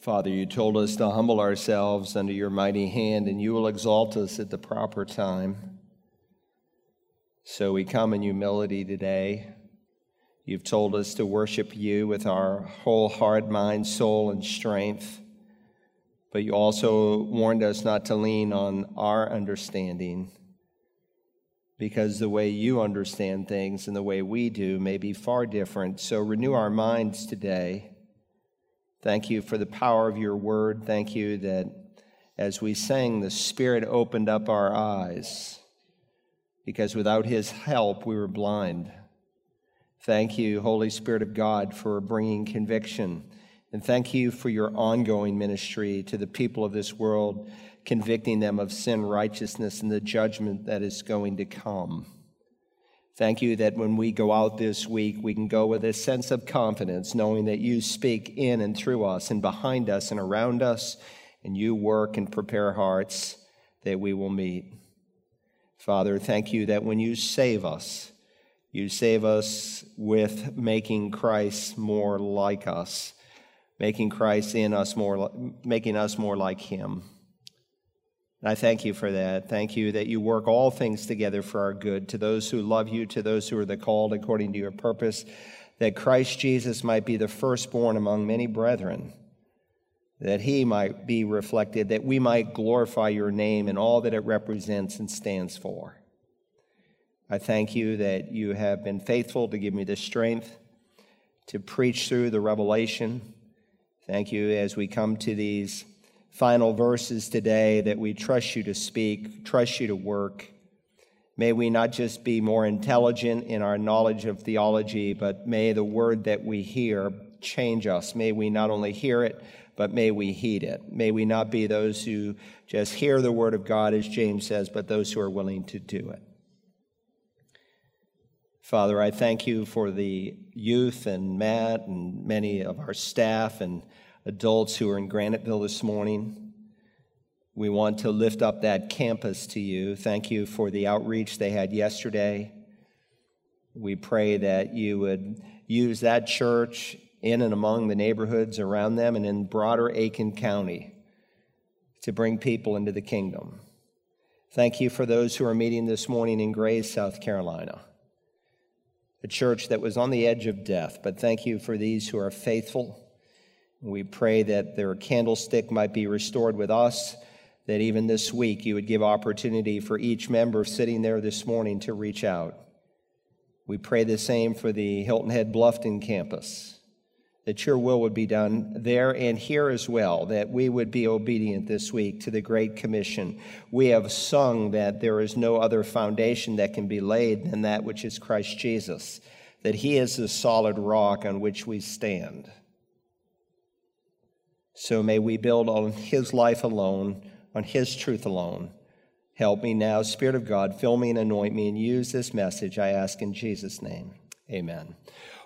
Father, you told us to humble ourselves under your mighty hand, and you will exalt us at the proper time. So we come in humility today. You've told us to worship you with our whole heart, mind, soul, and strength. But you also warned us not to lean on our understanding because the way you understand things and the way we do may be far different. So renew our minds today Thank you for the power of your word. Thank you that as we sang, the Spirit opened up our eyes because without His help, we were blind. Thank you, Holy Spirit of God, for bringing conviction. And thank you for your ongoing ministry to the people of this world, convicting them of sin, righteousness, and the judgment that is going to come. Thank you that when we go out this week, we can go with a sense of confidence, knowing that you speak in and through us and behind us and around us, and you work and prepare hearts that we will meet. Father, thank you that when you save us, you save us with making Christ more like us, making Christ in us more, making us more like him. And I thank you for that. Thank you that you work all things together for our good to those who love you, to those who are the called according to your purpose, that Christ Jesus might be the firstborn among many brethren, that he might be reflected, that we might glorify your name and all that it represents and stands for. I thank you that you have been faithful to give me the strength to preach through the revelation. Thank you as we come to these final verses today that we trust you to speak, trust you to work. May we not just be more intelligent in our knowledge of theology, but may the word that we hear change us. May we not only hear it, but may we heed it. May we not be those who just hear the word of God, as James says, but those who are willing to do it. Father, I thank you for the youth and Matt and many of our staff and adults who are in Graniteville this morning. We want to lift up that campus to you. Thank you for the outreach they had yesterday. We pray that you would use that church in and among the neighborhoods around them and in broader Aiken County to bring people into the kingdom. Thank you for those who are meeting this morning in Grays, South Carolina, a church that was on the edge of death. But thank you for these who are faithful we pray that their candlestick might be restored with us, that even this week you would give opportunity for each member sitting there this morning to reach out. We pray the same for the Hilton Head Bluffton campus, that your will would be done there and here as well, that we would be obedient this week to the Great Commission. We have sung that there is no other foundation that can be laid than that which is Christ Jesus, that He is the solid rock on which we stand. So may we build on his life alone, on his truth alone. Help me now, Spirit of God, fill me and anoint me and use this message, I ask in Jesus' name. Amen.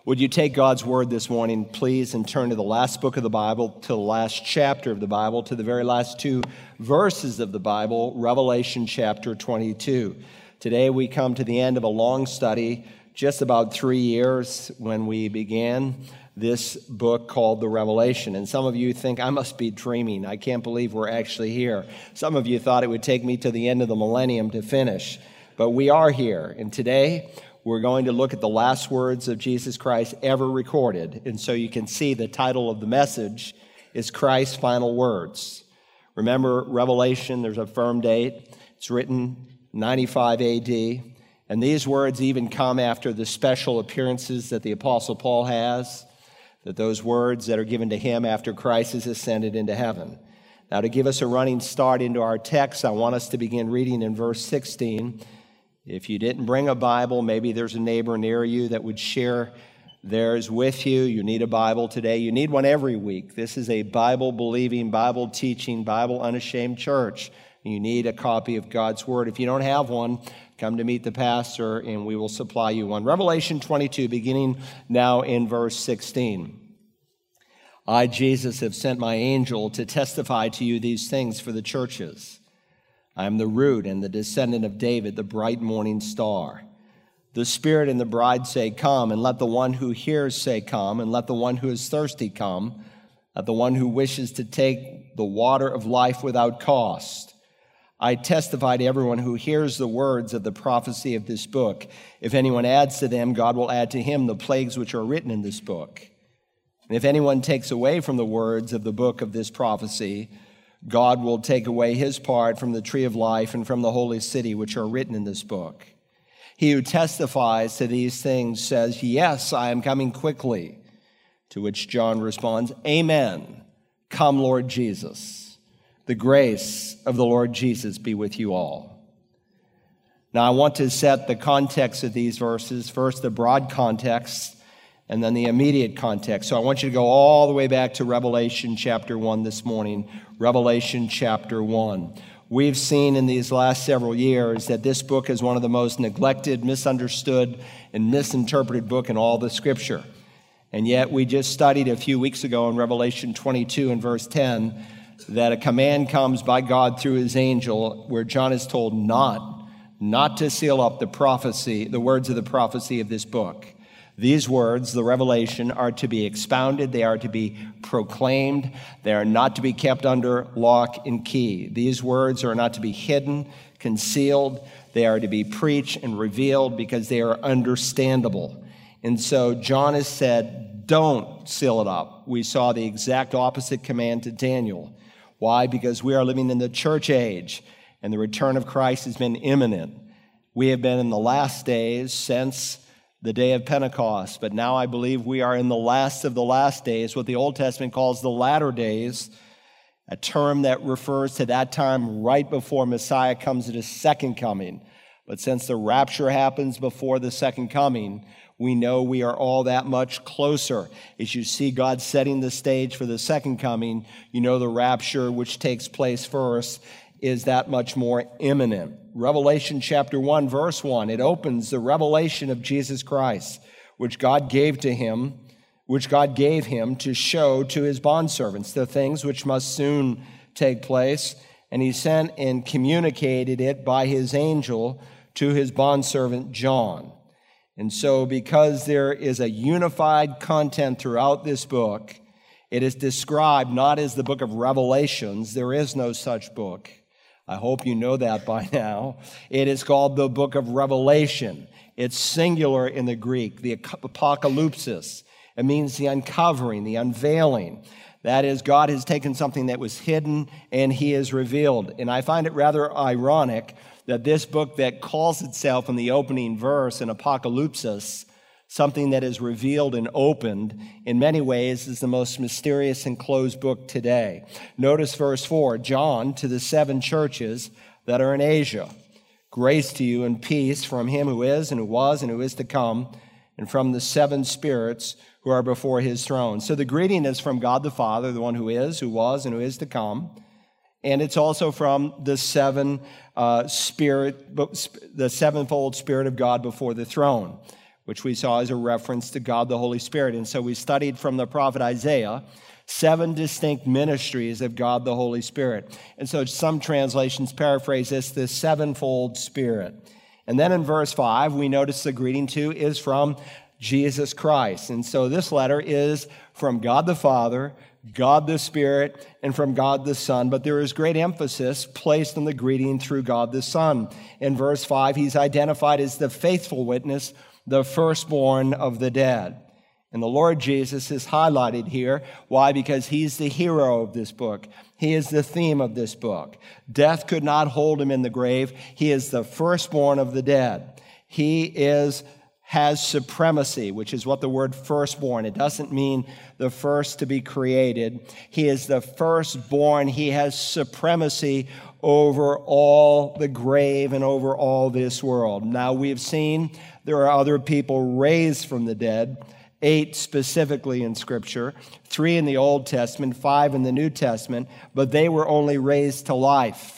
Would you take God's word this morning, please, and turn to the last book of the Bible, to the last chapter of the Bible, to the very last two verses of the Bible, Revelation chapter 22. Today we come to the end of a long study, just about three years when we began this book called the Revelation. And some of you think, I must be dreaming. I can't believe we're actually here. Some of you thought it would take me to the end of the millennium to finish. But we are here. And today, we're going to look at the last words of Jesus Christ ever recorded. And so you can see the title of the message is Christ's Final Words. Remember, Revelation, there's a firm date. It's written 95 AD. And these words even come after the special appearances that the Apostle Paul has that those words that are given to him after Christ has ascended into heaven. Now, to give us a running start into our text, I want us to begin reading in verse 16. If you didn't bring a Bible, maybe there's a neighbor near you that would share theirs with you. You need a Bible today. You need one every week. This is a Bible believing, Bible teaching, Bible unashamed church. You need a copy of God's Word. If you don't have one, come to meet the pastor and we will supply you one. Revelation 22, beginning now in verse 16. I, Jesus, have sent my angel to testify to you these things for the churches. I am the root and the descendant of David, the bright morning star. The Spirit and the bride say, Come, and let the one who hears say, Come, and let the one who is thirsty come. uh, the one who wishes to take the water of life without cost. I testify to everyone who hears the words of the prophecy of this book. If anyone adds to them, God will add to him the plagues which are written in this book. And if anyone takes away from the words of the book of this prophecy, God will take away his part from the tree of life and from the holy city which are written in this book. He who testifies to these things says, Yes, I am coming quickly. To which John responds, Amen. Come, Lord Jesus. The grace of the Lord Jesus be with you all. Now, I want to set the context of these verses first, the broad context, and then the immediate context. So I want you to go all the way back to Revelation chapter 1 this morning. Revelation chapter 1. We've seen in these last several years that this book is one of the most neglected, misunderstood, and misinterpreted book in all the scripture. And yet, we just studied a few weeks ago in Revelation 22 and verse 10 that a command comes by God through his angel where John is told not, not to seal up the prophecy, the words of the prophecy of this book. These words, the revelation, are to be expounded, they are to be proclaimed, they are not to be kept under lock and key. These words are not to be hidden, concealed, they are to be preached and revealed because they are understandable. And so John has said, don't seal it up. We saw the exact opposite command to Daniel. Why? Because we are living in the church age and the return of Christ has been imminent. We have been in the last days since the day of Pentecost, but now I believe we are in the last of the last days, what the Old Testament calls the latter days, a term that refers to that time right before Messiah comes at his second coming. But since the rapture happens before the second coming, we know we are all that much closer. As you see God setting the stage for the second coming, you know the rapture, which takes place first, is that much more imminent. Revelation chapter 1, verse 1, it opens the revelation of Jesus Christ, which God gave to him, which God gave him to show to his bondservants the things which must soon take place. And he sent and communicated it by his angel to his bondservant John. And so, because there is a unified content throughout this book, it is described not as the book of Revelations, there is no such book. I hope you know that by now. It is called the book of Revelation. It's singular in the Greek, the apocalypsis. It means the uncovering, the unveiling. That is, God has taken something that was hidden and he has revealed. And I find it rather ironic that this book that calls itself in the opening verse an apocalypsis, something that is revealed and opened, in many ways is the most mysterious and closed book today. Notice verse 4 John to the seven churches that are in Asia. Grace to you and peace from him who is and who was and who is to come, and from the seven spirits who are before his throne. So the greeting is from God the Father, the one who is, who was, and who is to come. And it's also from the seven uh, spirit, the sevenfold Spirit of God before the throne, which we saw as a reference to God the Holy Spirit. And so we studied from the prophet Isaiah seven distinct ministries of God the Holy Spirit. And so some translations paraphrase this the sevenfold Spirit. And then in verse 5, we notice the greeting too is from Jesus Christ. And so this letter is from God the Father God the Spirit, and from God the Son. But there is great emphasis placed on the greeting through God the Son. In verse 5, he's identified as the faithful witness, the firstborn of the dead. And the Lord Jesus is highlighted here. Why? Because he's the hero of this book. He is the theme of this book. Death could not hold him in the grave. He is the firstborn of the dead. He is has supremacy, which is what the word firstborn. It doesn't mean the first to be created. He is the firstborn. He has supremacy over all the grave and over all this world. Now we've seen there are other people raised from the dead, eight specifically in Scripture, three in the Old Testament, five in the New Testament, but they were only raised to life.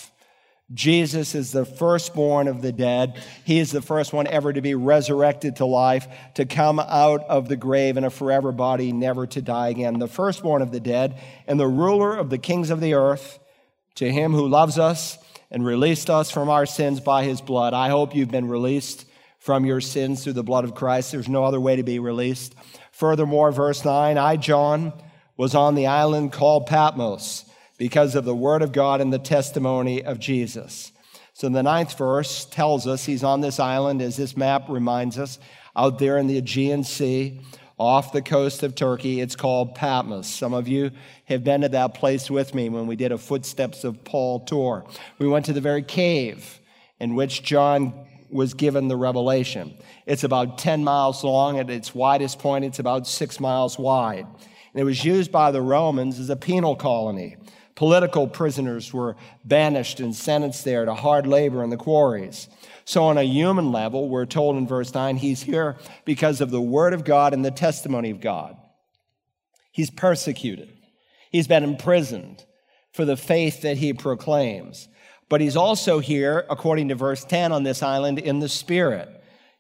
Jesus is the firstborn of the dead. He is the first one ever to be resurrected to life, to come out of the grave in a forever body, never to die again. The firstborn of the dead and the ruler of the kings of the earth, to him who loves us and released us from our sins by his blood. I hope you've been released from your sins through the blood of Christ. There's no other way to be released. Furthermore, verse 9 I, John, was on the island called Patmos because of the word of God and the testimony of Jesus. So the ninth verse tells us he's on this island, as this map reminds us, out there in the Aegean Sea off the coast of Turkey. It's called Patmos. Some of you have been to that place with me when we did a Footsteps of Paul tour. We went to the very cave in which John was given the revelation. It's about 10 miles long. At its widest point, it's about six miles wide. And it was used by the Romans as a penal colony. Political prisoners were banished and sentenced there to hard labor in the quarries. So, on a human level, we're told in verse 9, he's here because of the word of God and the testimony of God. He's persecuted, he's been imprisoned for the faith that he proclaims. But he's also here, according to verse 10, on this island in the Spirit.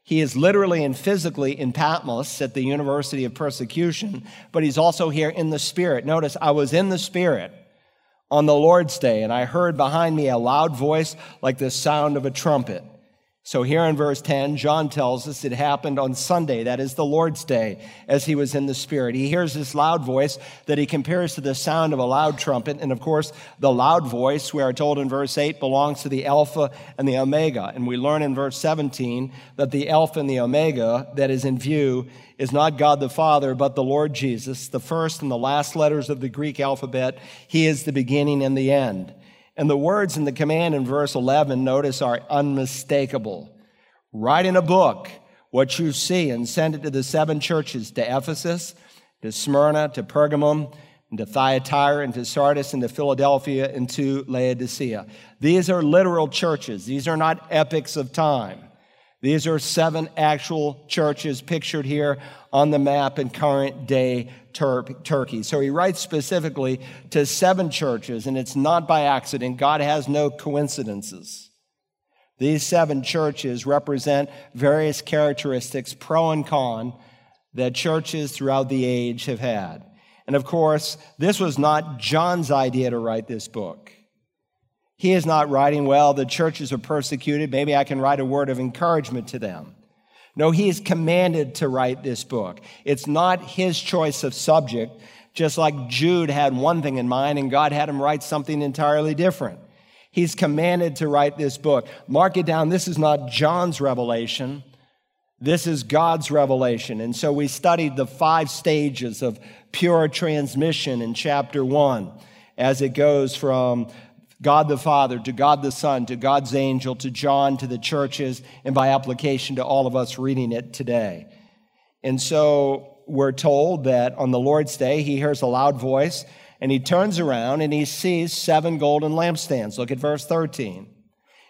He is literally and physically in Patmos at the University of Persecution, but he's also here in the Spirit. Notice, I was in the Spirit on the Lord's day, and I heard behind me a loud voice like the sound of a trumpet. So, here in verse 10, John tells us it happened on Sunday, that is the Lord's day, as he was in the Spirit. He hears this loud voice that he compares to the sound of a loud trumpet. And of course, the loud voice, we are told in verse 8, belongs to the Alpha and the Omega. And we learn in verse 17 that the Alpha and the Omega that is in view is not God the Father, but the Lord Jesus, the first and the last letters of the Greek alphabet. He is the beginning and the end. And the words in the command in verse 11, notice, are unmistakable. Write in a book what you see and send it to the seven churches to Ephesus, to Smyrna, to Pergamum, and to Thyatira, and to Sardis, and to Philadelphia, and to Laodicea. These are literal churches. These are not epics of time. These are seven actual churches pictured here on the map in current day Tur- Turkey. So he writes specifically to seven churches, and it's not by accident. God has no coincidences. These seven churches represent various characteristics, pro and con, that churches throughout the age have had. And of course, this was not John's idea to write this book. He is not writing, well, the churches are persecuted. Maybe I can write a word of encouragement to them. No, he is commanded to write this book. It's not his choice of subject, just like Jude had one thing in mind and God had him write something entirely different. He's commanded to write this book. Mark it down. This is not John's revelation. This is God's revelation. And so we studied the five stages of pure transmission in chapter one as it goes from God the Father, to God the Son, to God's angel, to John, to the churches, and by application to all of us reading it today. And so we're told that on the Lord's day, he hears a loud voice and he turns around and he sees seven golden lampstands. Look at verse 13.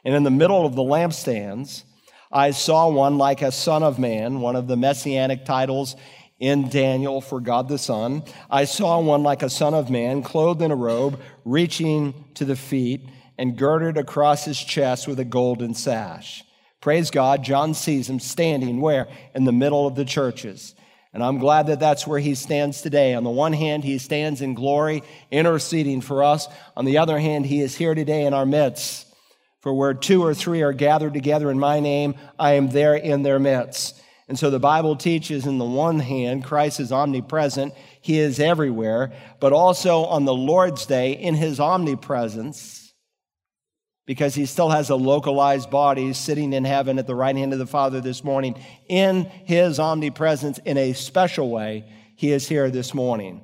And in the middle of the lampstands, I saw one like a son of man, one of the messianic titles in Daniel for God the Son. I saw one like a son of man, clothed in a robe, reaching to the feet, and girded across his chest with a golden sash. Praise God, John sees him standing where? In the middle of the churches. And I'm glad that that's where he stands today. On the one hand, he stands in glory, interceding for us. On the other hand, he is here today in our midst. For where two or three are gathered together in my name, I am there in their midst. And so the Bible teaches, in the one hand, Christ is omnipresent, he is everywhere, but also on the Lord's day, in his omnipresence, because he still has a localized body sitting in heaven at the right hand of the Father this morning, in his omnipresence in a special way, he is here this morning.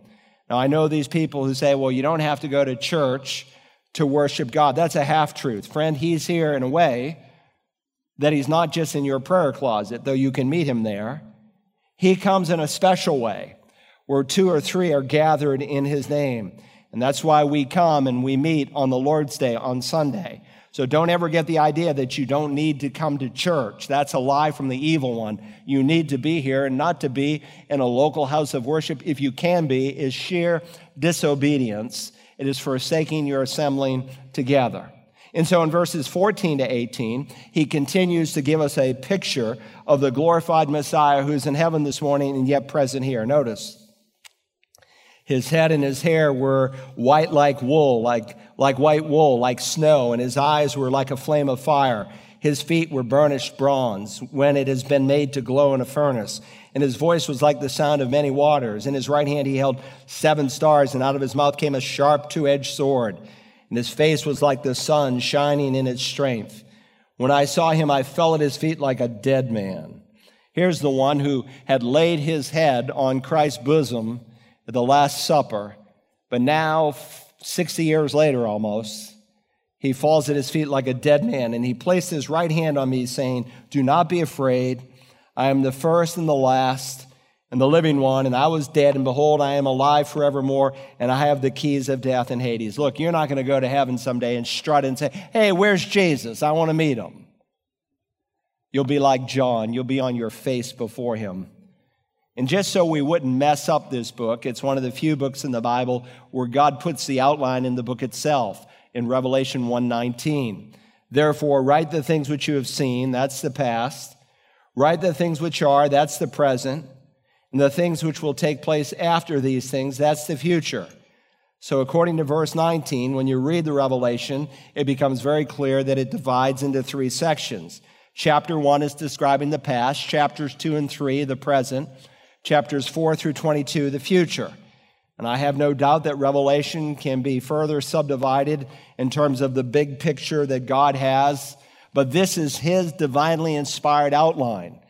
Now, I know these people who say, well, you don't have to go to church to worship God. That's a half truth. Friend, he's here in a way that he's not just in your prayer closet, though you can meet him there. He comes in a special way where two or three are gathered in his name. And that's why we come and we meet on the Lord's Day on Sunday. So don't ever get the idea that you don't need to come to church. That's a lie from the evil one. You need to be here and not to be in a local house of worship, if you can be, is sheer disobedience. It is forsaking your assembling together. And so in verses 14 to 18, he continues to give us a picture of the glorified Messiah who's in heaven this morning and yet present here. Notice. His head and his hair were white like wool, like, like white wool, like snow, and his eyes were like a flame of fire. His feet were burnished bronze when it has been made to glow in a furnace. And his voice was like the sound of many waters. In his right hand he held seven stars, and out of his mouth came a sharp two edged sword. And his face was like the sun shining in its strength. When I saw him, I fell at his feet like a dead man. Here's the one who had laid his head on Christ's bosom at the Last Supper, but now, 60 years later almost, he falls at his feet like a dead man, and he placed his right hand on me, saying, Do not be afraid. I am the first and the last and the living one, and I was dead, and behold, I am alive forevermore, and I have the keys of death and Hades. Look, you're not going to go to heaven someday and strut and say, Hey, where's Jesus? I want to meet him. You'll be like John, you'll be on your face before him. And just so we wouldn't mess up this book, it's one of the few books in the Bible where God puts the outline in the book itself in Revelation 1:19. Therefore, write the things which you have seen, that's the past. Write the things which are, that's the present. And the things which will take place after these things, that's the future. So, according to verse 19, when you read the Revelation, it becomes very clear that it divides into three sections. Chapter 1 is describing the past, chapters 2 and 3, the present, chapters 4 through 22, the future. And I have no doubt that Revelation can be further subdivided in terms of the big picture that God has, but this is His divinely inspired outline.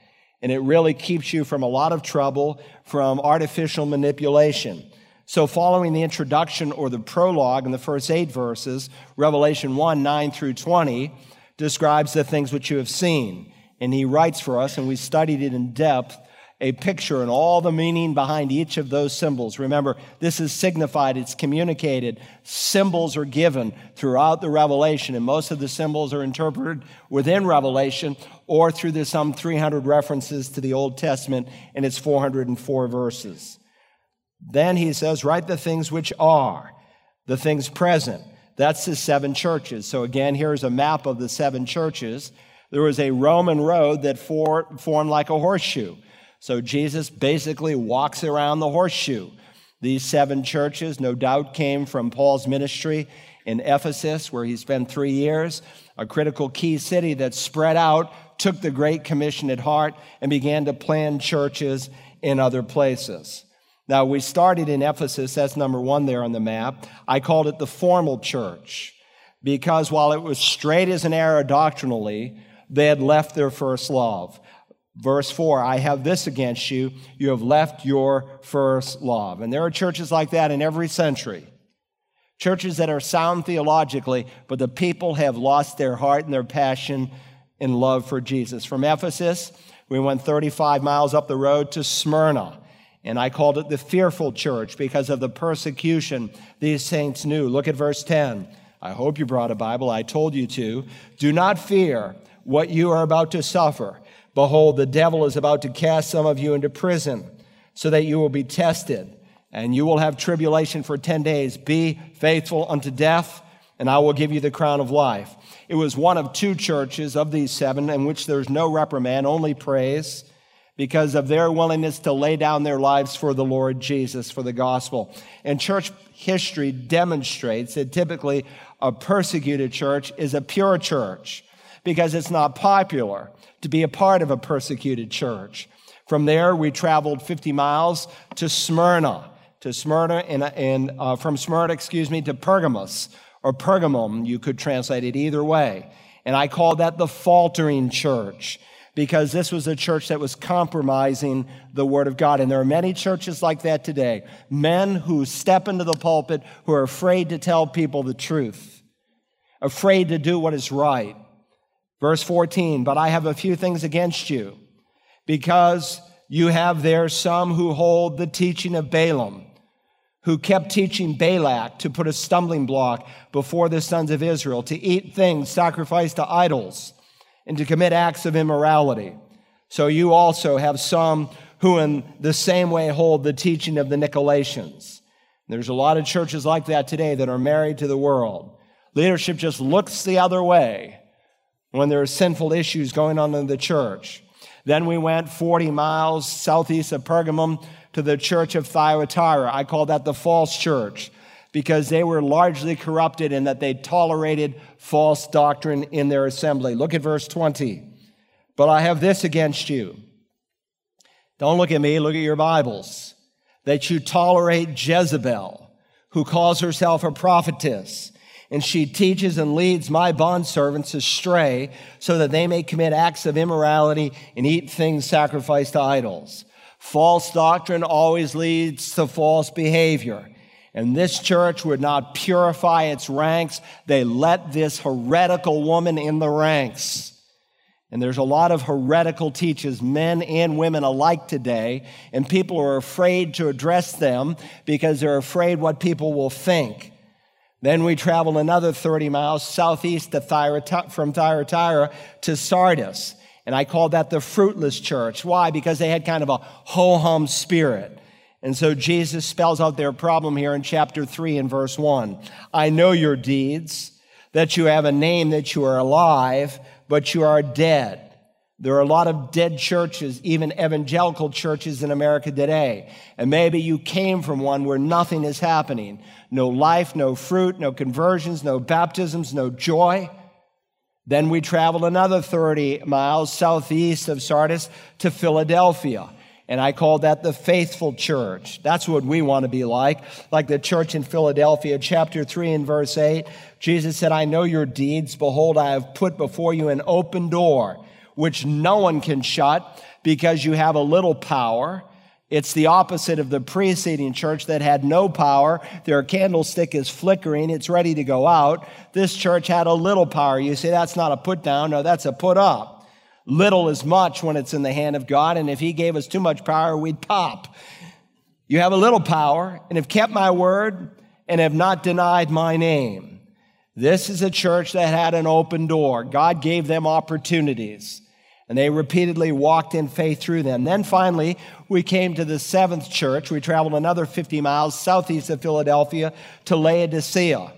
And it really keeps you from a lot of trouble from artificial manipulation. So, following the introduction or the prologue in the first eight verses, Revelation 1 9 through 20 describes the things which you have seen. And he writes for us, and we studied it in depth a picture and all the meaning behind each of those symbols. Remember, this is signified, it's communicated. Symbols are given throughout the Revelation, and most of the symbols are interpreted within Revelation or through the some 300 references to the Old Testament and its 404 verses. Then he says, Write the things which are, the things present. That's the seven churches. So again, here's a map of the seven churches. There was a Roman road that formed like a horseshoe. So Jesus basically walks around the horseshoe. These seven churches, no doubt, came from Paul's ministry in Ephesus, where he spent three years, a critical key city that spread out, took the Great Commission at heart, and began to plan churches in other places. Now, we started in Ephesus, that's number one there on the map. I called it the formal church because while it was straight as an arrow doctrinally, they had left their first love. Verse 4 I have this against you. You have left your first love. And there are churches like that in every century. Churches that are sound theologically, but the people have lost their heart and their passion and love for Jesus. From Ephesus, we went 35 miles up the road to Smyrna. And I called it the fearful church because of the persecution these saints knew. Look at verse 10. I hope you brought a Bible. I told you to. Do not fear what you are about to suffer. Behold, the devil is about to cast some of you into prison so that you will be tested, and you will have tribulation for 10 days. Be faithful unto death, and I will give you the crown of life. It was one of two churches of these seven in which there's no reprimand, only praise, because of their willingness to lay down their lives for the Lord Jesus, for the gospel. And church history demonstrates that typically a persecuted church is a pure church because it's not popular to be a part of a persecuted church. From there, we traveled 50 miles to Smyrna, to Smyrna, and, and uh, from Smyrna, excuse me, to Pergamos, or Pergamum, you could translate it either way. And I call that the faltering church because this was a church that was compromising the Word of God. And there are many churches like that today. Men who step into the pulpit who are afraid to tell people the truth, afraid to do what is right. Verse 14, but I have a few things against you, because you have there some who hold the teaching of Balaam, who kept teaching Balak to put a stumbling block before the sons of Israel, to eat things sacrificed to idols, and to commit acts of immorality. So you also have some who, in the same way, hold the teaching of the Nicolaitans. There's a lot of churches like that today that are married to the world. Leadership just looks the other way when there are sinful issues going on in the church. Then we went 40 miles southeast of Pergamum to the church of Thyatira. I call that the false church. because they were largely corrupted and that they tolerated false doctrine in their assembly. Look at verse 20. But I have this against you. Don't look at me, look at your Bibles. That you tolerate Jezebel, who calls herself a prophetess, and she teaches and leads my bondservants astray so that they may commit acts of immorality and eat things sacrificed to idols. False doctrine always leads to false behavior. And this church would not purify its ranks. They let this heretical woman in the ranks. And there's a lot of heretical teachers, men and women alike today, and people are afraid to address them because they're afraid what people will think. Then we travel another 30 miles southeast from Thyatira to Sardis. And I call that the fruitless church. Why? Because they had kind of a ho hum spirit. And so Jesus spells out their problem here in chapter 3 and verse 1. I know your deeds, that you have a name, that you are alive, but you are dead. There are a lot of dead churches, even evangelical churches in America today. And maybe you came from one where nothing is happening no life, no fruit, no conversions, no baptisms, no joy. Then we traveled another 30 miles southeast of Sardis to Philadelphia. And I call that the faithful church. That's what we want to be like. Like the church in Philadelphia, chapter 3 and verse 8. Jesus said, I know your deeds. Behold, I have put before you an open door, which no one can shut because you have a little power. It's the opposite of the preceding church that had no power. Their candlestick is flickering. It's ready to go out. This church had a little power. You say that's not a put down. No, that's a put up. Little is much when it's in the hand of God, and if He gave us too much power, we'd pop. You have a little power and have kept my word and have not denied my name. This is a church that had an open door. God gave them opportunities, and they repeatedly walked in faith through them. Then finally, we came to the seventh church. We traveled another 50 miles southeast of Philadelphia to Laodicea,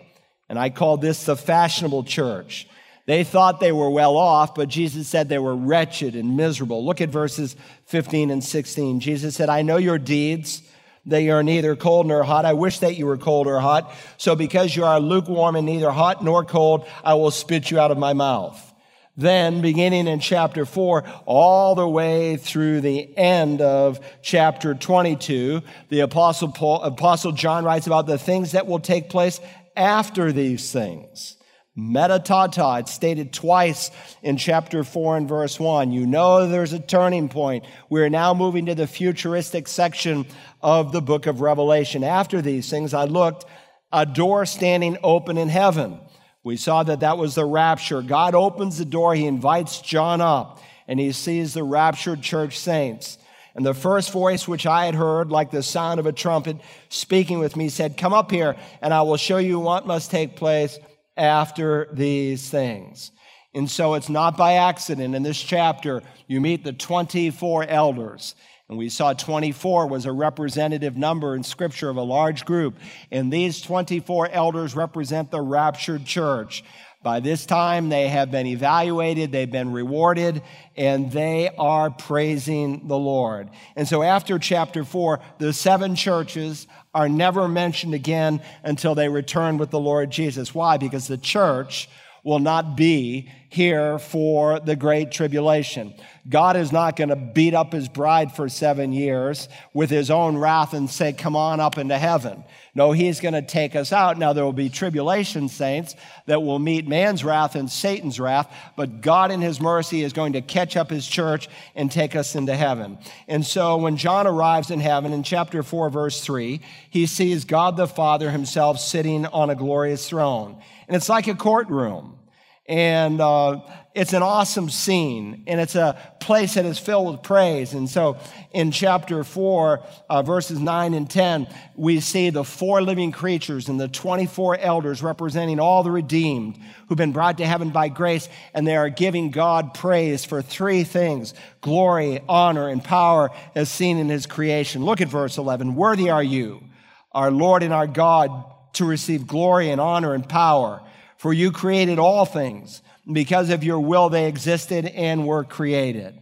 and I called this the fashionable church. They thought they were well off, but Jesus said they were wretched and miserable. Look at verses 15 and 16. Jesus said, I know your deeds, that you are neither cold nor hot. I wish that you were cold or hot. So because you are lukewarm and neither hot nor cold, I will spit you out of my mouth. Then, beginning in chapter 4, all the way through the end of chapter 22, the Apostle, Paul, Apostle John writes about the things that will take place after these things. Meta tauta, it's stated twice in chapter 4 and verse 1. You know there's a turning point. We're now moving to the futuristic section of the book of Revelation. After these things, I looked, a door standing open in heaven. We saw that that was the rapture. God opens the door, he invites John up, and he sees the raptured church saints. And the first voice which I had heard, like the sound of a trumpet, speaking with me, said, Come up here, and I will show you what must take place after these things. And so it's not by accident in this chapter you meet the 24 elders. And we saw 24 was a representative number in Scripture of a large group. And these 24 elders represent the raptured church. By this time, they have been evaluated, they've been rewarded, and they are praising the Lord. And so, after chapter four, the seven churches are never mentioned again until they return with the Lord Jesus. Why? Because the church will not be here for the great tribulation. God is not going to beat up his bride for seven years with his own wrath and say, Come on up into heaven. No, he's going to take us out. Now, there will be tribulation saints that will meet man's wrath and Satan's wrath, but God in his mercy is going to catch up his church and take us into heaven. And so when John arrives in heaven in chapter 4, verse 3, he sees God the Father himself sitting on a glorious throne. And it's like a courtroom. And uh, it's an awesome scene, and it's a place that is filled with praise. And so in chapter 4, uh, verses 9 and 10, we see the four living creatures and the 24 elders representing all the redeemed who've been brought to heaven by grace, and they are giving God praise for three things glory, honor, and power as seen in his creation. Look at verse 11. Worthy are you, our Lord and our God, to receive glory and honor and power. For you created all things. Because of your will, they existed and were created.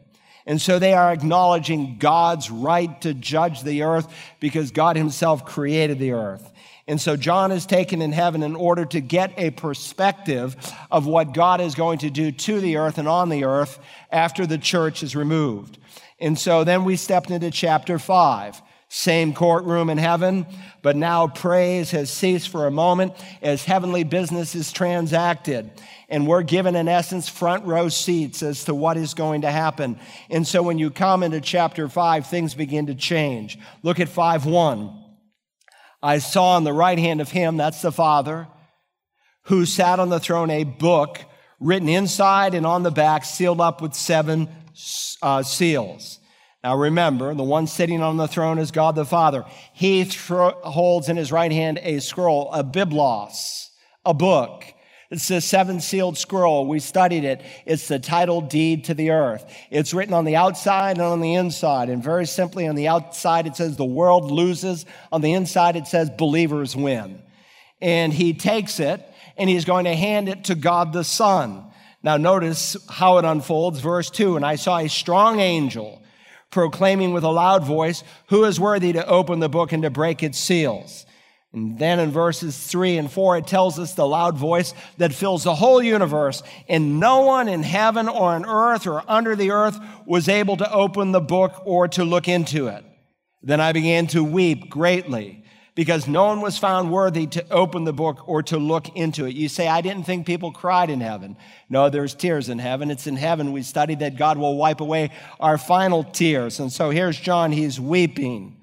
And so they are acknowledging God's right to judge the earth because God Himself created the earth. And so John is taken in heaven in order to get a perspective of what God is going to do to the earth and on the earth after the church is removed. And so then we stepped into chapter five. Same courtroom in heaven, but now praise has ceased for a moment as heavenly business is transacted. And we're given, in essence, front row seats as to what is going to happen. And so when you come into chapter 5, things begin to change. Look at 5 1. I saw on the right hand of him, that's the Father, who sat on the throne, a book written inside and on the back, sealed up with seven uh, seals. Now remember, the one sitting on the throne is God the Father. He thro- holds in his right hand a scroll, a biblos, a book. It's the seven sealed scroll. We studied it. It's the title deed to the earth. It's written on the outside and on the inside. And very simply, on the outside, it says the world loses. On the inside, it says believers win. And he takes it and he's going to hand it to God the Son. Now, notice how it unfolds. Verse 2 And I saw a strong angel proclaiming with a loud voice, Who is worthy to open the book and to break its seals? And then in verses three and four, it tells us the loud voice that fills the whole universe, and no one in heaven or on earth or under the earth was able to open the book or to look into it. Then I began to weep greatly because no one was found worthy to open the book or to look into it. You say, I didn't think people cried in heaven. No, there's tears in heaven. It's in heaven. We studied that God will wipe away our final tears. And so here's John, he's weeping.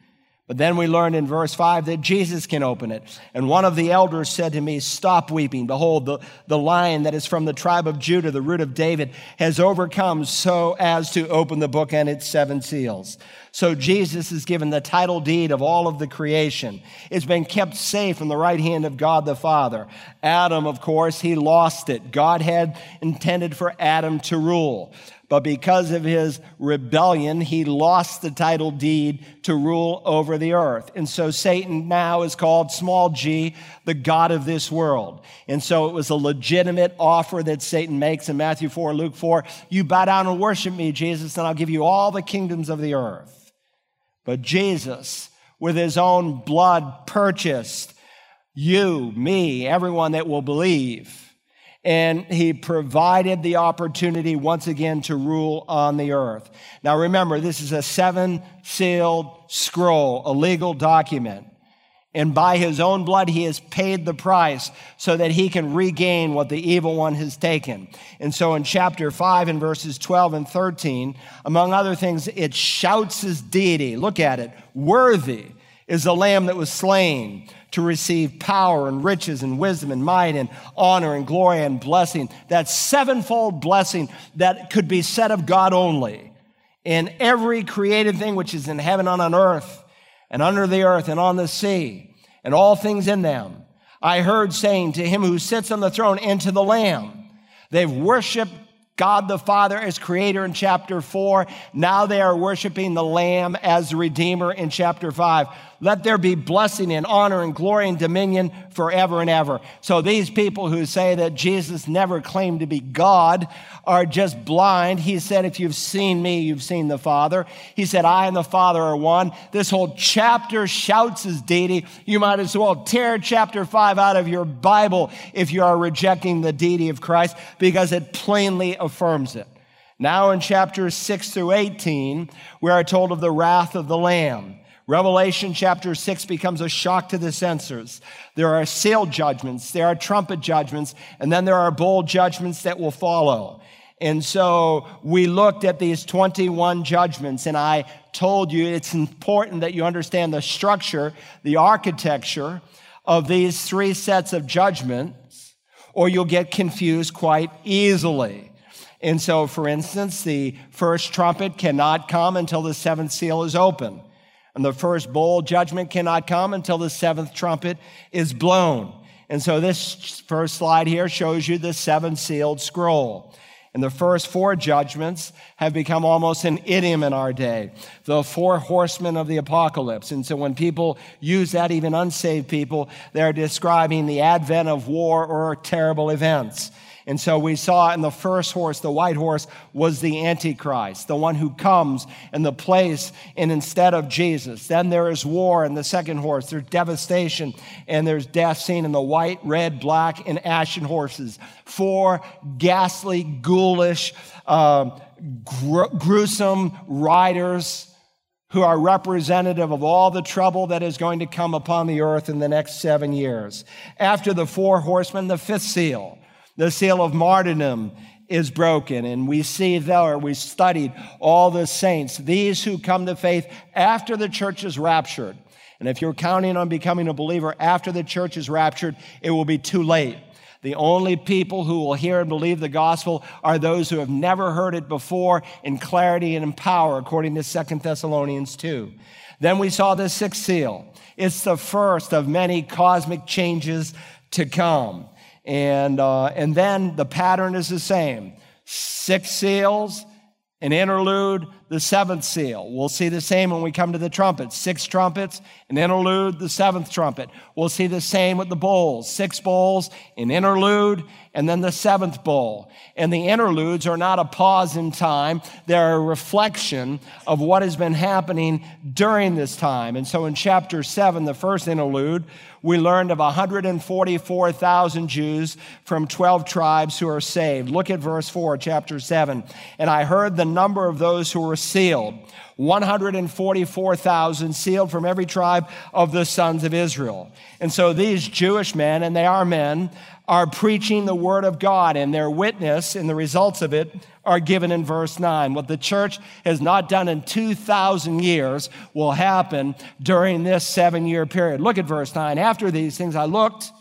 But then we learned in verse 5 that Jesus can open it. And one of the elders said to me, Stop weeping. Behold, the, the lion that is from the tribe of Judah, the root of David, has overcome so as to open the book and its seven seals. So Jesus is given the title deed of all of the creation. It's been kept safe in the right hand of God the Father. Adam, of course, he lost it. God had intended for Adam to rule. But because of his rebellion, he lost the title deed to rule over the earth. And so Satan now is called small g, the God of this world. And so it was a legitimate offer that Satan makes in Matthew 4, Luke 4. You bow down and worship me, Jesus, and I'll give you all the kingdoms of the earth. But Jesus, with his own blood, purchased you, me, everyone that will believe and he provided the opportunity once again to rule on the earth. Now remember, this is a seven sealed scroll, a legal document. And by his own blood, he has paid the price so that he can regain what the evil one has taken. And so in chapter 5 and verses 12 and 13, among other things, it shouts his deity. Look at it. Worthy is the lamb that was slain to receive power and riches and wisdom and might and honor and glory and blessing. That sevenfold blessing that could be said of God only. In every created thing which is in heaven and on earth and under the earth and on the sea and all things in them. I heard saying to him who sits on the throne and to the Lamb, they've worshiped God the Father as creator in chapter 4. Now they are worshiping the Lamb as Redeemer in chapter 5. Let there be blessing and honor and glory and dominion forever and ever. So these people who say that Jesus never claimed to be God are just blind. He said, if you've seen me, you've seen the Father. He said, I and the Father are one. This whole chapter shouts his deity. You might as well tear chapter five out of your Bible if you are rejecting the deity of Christ because it plainly affirms it. Now in chapters 6 through 18, we are told of the wrath of the Lamb. Revelation chapter 6 becomes a shock to the senses. There are seal judgments, there are trumpet judgments, and then there are bowl judgments that will follow. And so we looked at these 21 judgments, and I told you it's important that you understand the structure, the architecture of these three sets of judgments, or you'll get confused quite easily. And so, for instance, the first trumpet cannot come until the seventh seal is open. And the first bowl judgment cannot come until the seventh trumpet is blown. And so this first slide here shows you the seven sealed scroll. And the first four judgments have become almost an idiom in our day. The four horsemen of the apocalypse. And so when people use that, even unsaved people, they're describing the advent of war or terrible events. And so we saw in the first horse, the white horse was the Antichrist, the one who comes in the place and instead of Jesus. Then there is war in the second horse. There's devastation and there's death seen in the white, red, black, and ashen horses. Four ghastly, ghoulish, uh, gr- gruesome riders who are representative of all the trouble that is going to come upon the earth in the next seven years. After the four horsemen, the fifth seal, the seal of martyrdom, is broken. And we see there, we studied all the saints, these who come to faith after the church is raptured. And if you're counting on becoming a believer after the church is raptured, it will be too late. The only people who will hear and believe the gospel are those who have never heard it before in clarity and in power, according to Second Thessalonians 2. Then we saw the sixth seal. It's the first of many cosmic changes to come. And, uh, and then the pattern is the same six seals, an interlude, the seventh seal. We'll see the same when we come to the trumpets. Six trumpets, an interlude, the seventh trumpet. We'll see the same with the bowls. Six bowls, an interlude, and then the seventh bowl. And the interludes are not a pause in time, they're a reflection of what has been happening during this time. And so in chapter seven, the first interlude, we learned of 144,000 Jews from 12 tribes who are saved. Look at verse 4, chapter 7. And I heard the number of those who were sealed 144,000 sealed from every tribe of the sons of Israel. And so these Jewish men, and they are men, are preaching the word of God, and their witness and the results of it are given in verse 9. What the church has not done in 2,000 years will happen during this seven year period. Look at verse 9. After these things I looked,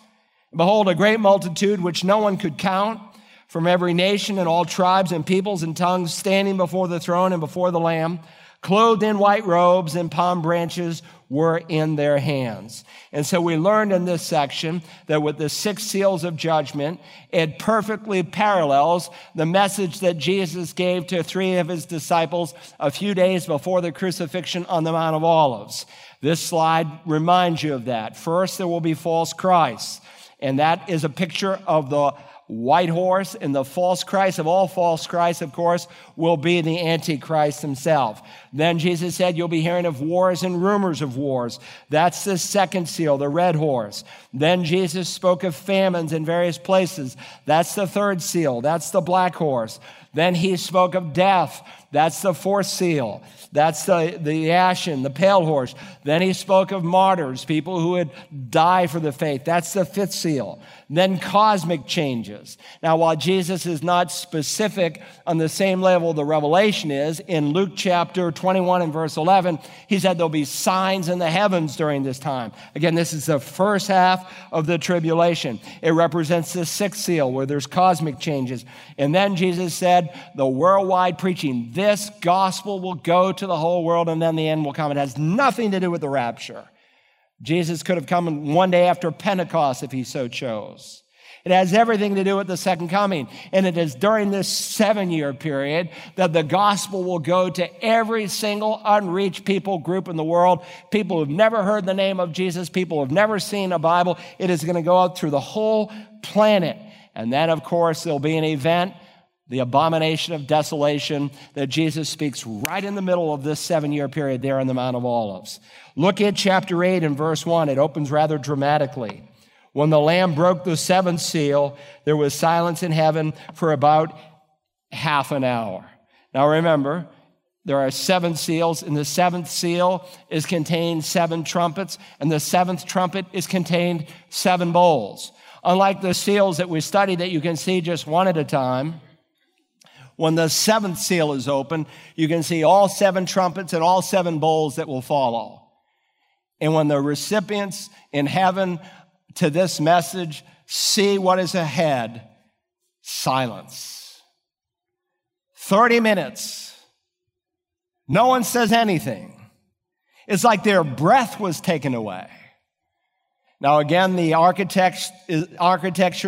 and behold, a great multitude which no one could count from every nation and all tribes and peoples and tongues standing before the throne and before the Lamb clothed in white robes and palm branches were in their hands. And so we learned in this section that with the six seals of judgment, it perfectly parallels the message that Jesus gave to three of his disciples a few days before the crucifixion on the Mount of Olives. This slide reminds you of that. First, there will be false Christs. And that is a picture of the white horse, and the false Christ of all false Christs, of course, will be the Antichrist himself. Then Jesus said, You'll be hearing of wars and rumors of wars. That's the second seal, the red horse. Then Jesus spoke of famines in various places. That's the third seal. That's the black horse. Then he spoke of death. That's the fourth seal. That's the, the ashen, the pale horse. Then he spoke of martyrs, people who would die for the faith. That's the fifth seal. Then cosmic changes. Now, while Jesus is not specific on the same level the revelation is, in Luke chapter 21 and verse 11, he said there'll be signs in the heavens during this time. Again, this is the first half of the tribulation. It represents the sixth seal where there's cosmic changes. And then Jesus said, the worldwide preaching this gospel will go to the whole world and then the end will come. It has nothing to do with the rapture. Jesus could have come one day after Pentecost if he so chose. It has everything to do with the second coming. And it is during this seven year period that the gospel will go to every single unreached people group in the world. People who've never heard the name of Jesus, people who've never seen a Bible. It is going to go out through the whole planet. And then, of course, there'll be an event the abomination of desolation that Jesus speaks right in the middle of this seven year period there on the Mount of Olives. Look at chapter 8 and verse 1. It opens rather dramatically. When the Lamb broke the seventh seal, there was silence in heaven for about half an hour. Now remember, there are seven seals. In the seventh seal is contained seven trumpets, and the seventh trumpet is contained seven bowls. Unlike the seals that we study that you can see just one at a time, when the seventh seal is open, you can see all seven trumpets and all seven bowls that will follow. And when the recipients in heaven to this message see what is ahead, silence. 30 minutes. No one says anything. It's like their breath was taken away. Now, again, the architecture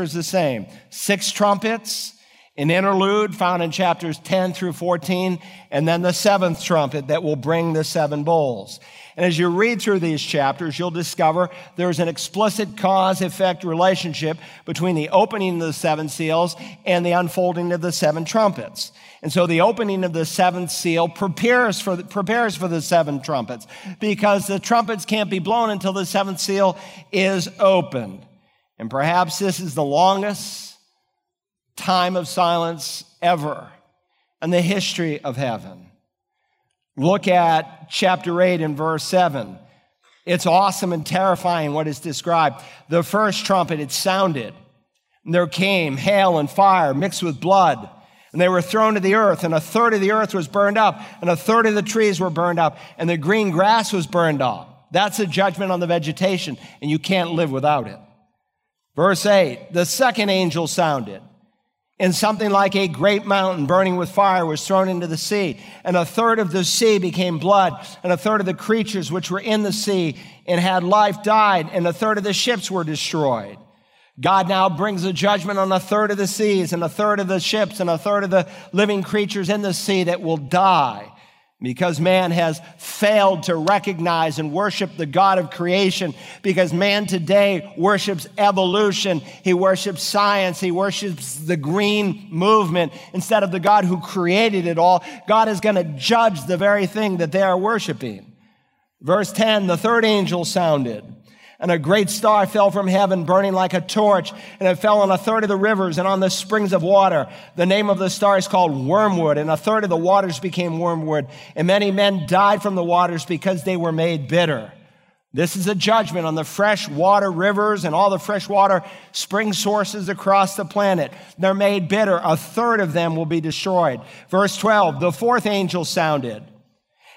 is the same six trumpets an interlude found in chapters 10 through 14, and then the seventh trumpet that will bring the seven bowls. And as you read through these chapters, you'll discover there's an explicit cause effect relationship between the opening of the seven seals and the unfolding of the seven trumpets. And so the opening of the seventh seal prepares for the, prepares for the seven trumpets because the trumpets can't be blown until the seventh seal is opened. And perhaps this is the longest time of silence ever in the history of heaven. Look at chapter 8 and verse 7. It's awesome and terrifying what is described. The first trumpet, it sounded. And there came hail and fire mixed with blood. And they were thrown to the earth, and a third of the earth was burned up, and a third of the trees were burned up, and the green grass was burned up. That's a judgment on the vegetation, and you can't live without it. Verse 8 The second angel sounded and something like a great mountain burning with fire was thrown into the sea. And a third of the sea became blood, and a third of the creatures which were in the sea and had life died, and a third of the ships were destroyed. God now brings a judgment on a third of the seas, and a third of the ships, and a third of the living creatures in the sea that will die because man has failed to recognize and worship the God of creation, because man today worships evolution, he worships science, he worships the green movement instead of the God who created it all. God is going to judge the very thing that they are worshiping. Verse 10 the third angel sounded and a great star fell from heaven, burning like a torch, and it fell on a third of the rivers and on the springs of water. The name of the star is called Wormwood, and a third of the waters became wormwood, and many men died from the waters because they were made bitter. This is a judgment on the fresh water rivers and all the fresh water spring sources across the planet. They're made bitter. A third of them will be destroyed. Verse 12, the fourth angel sounded,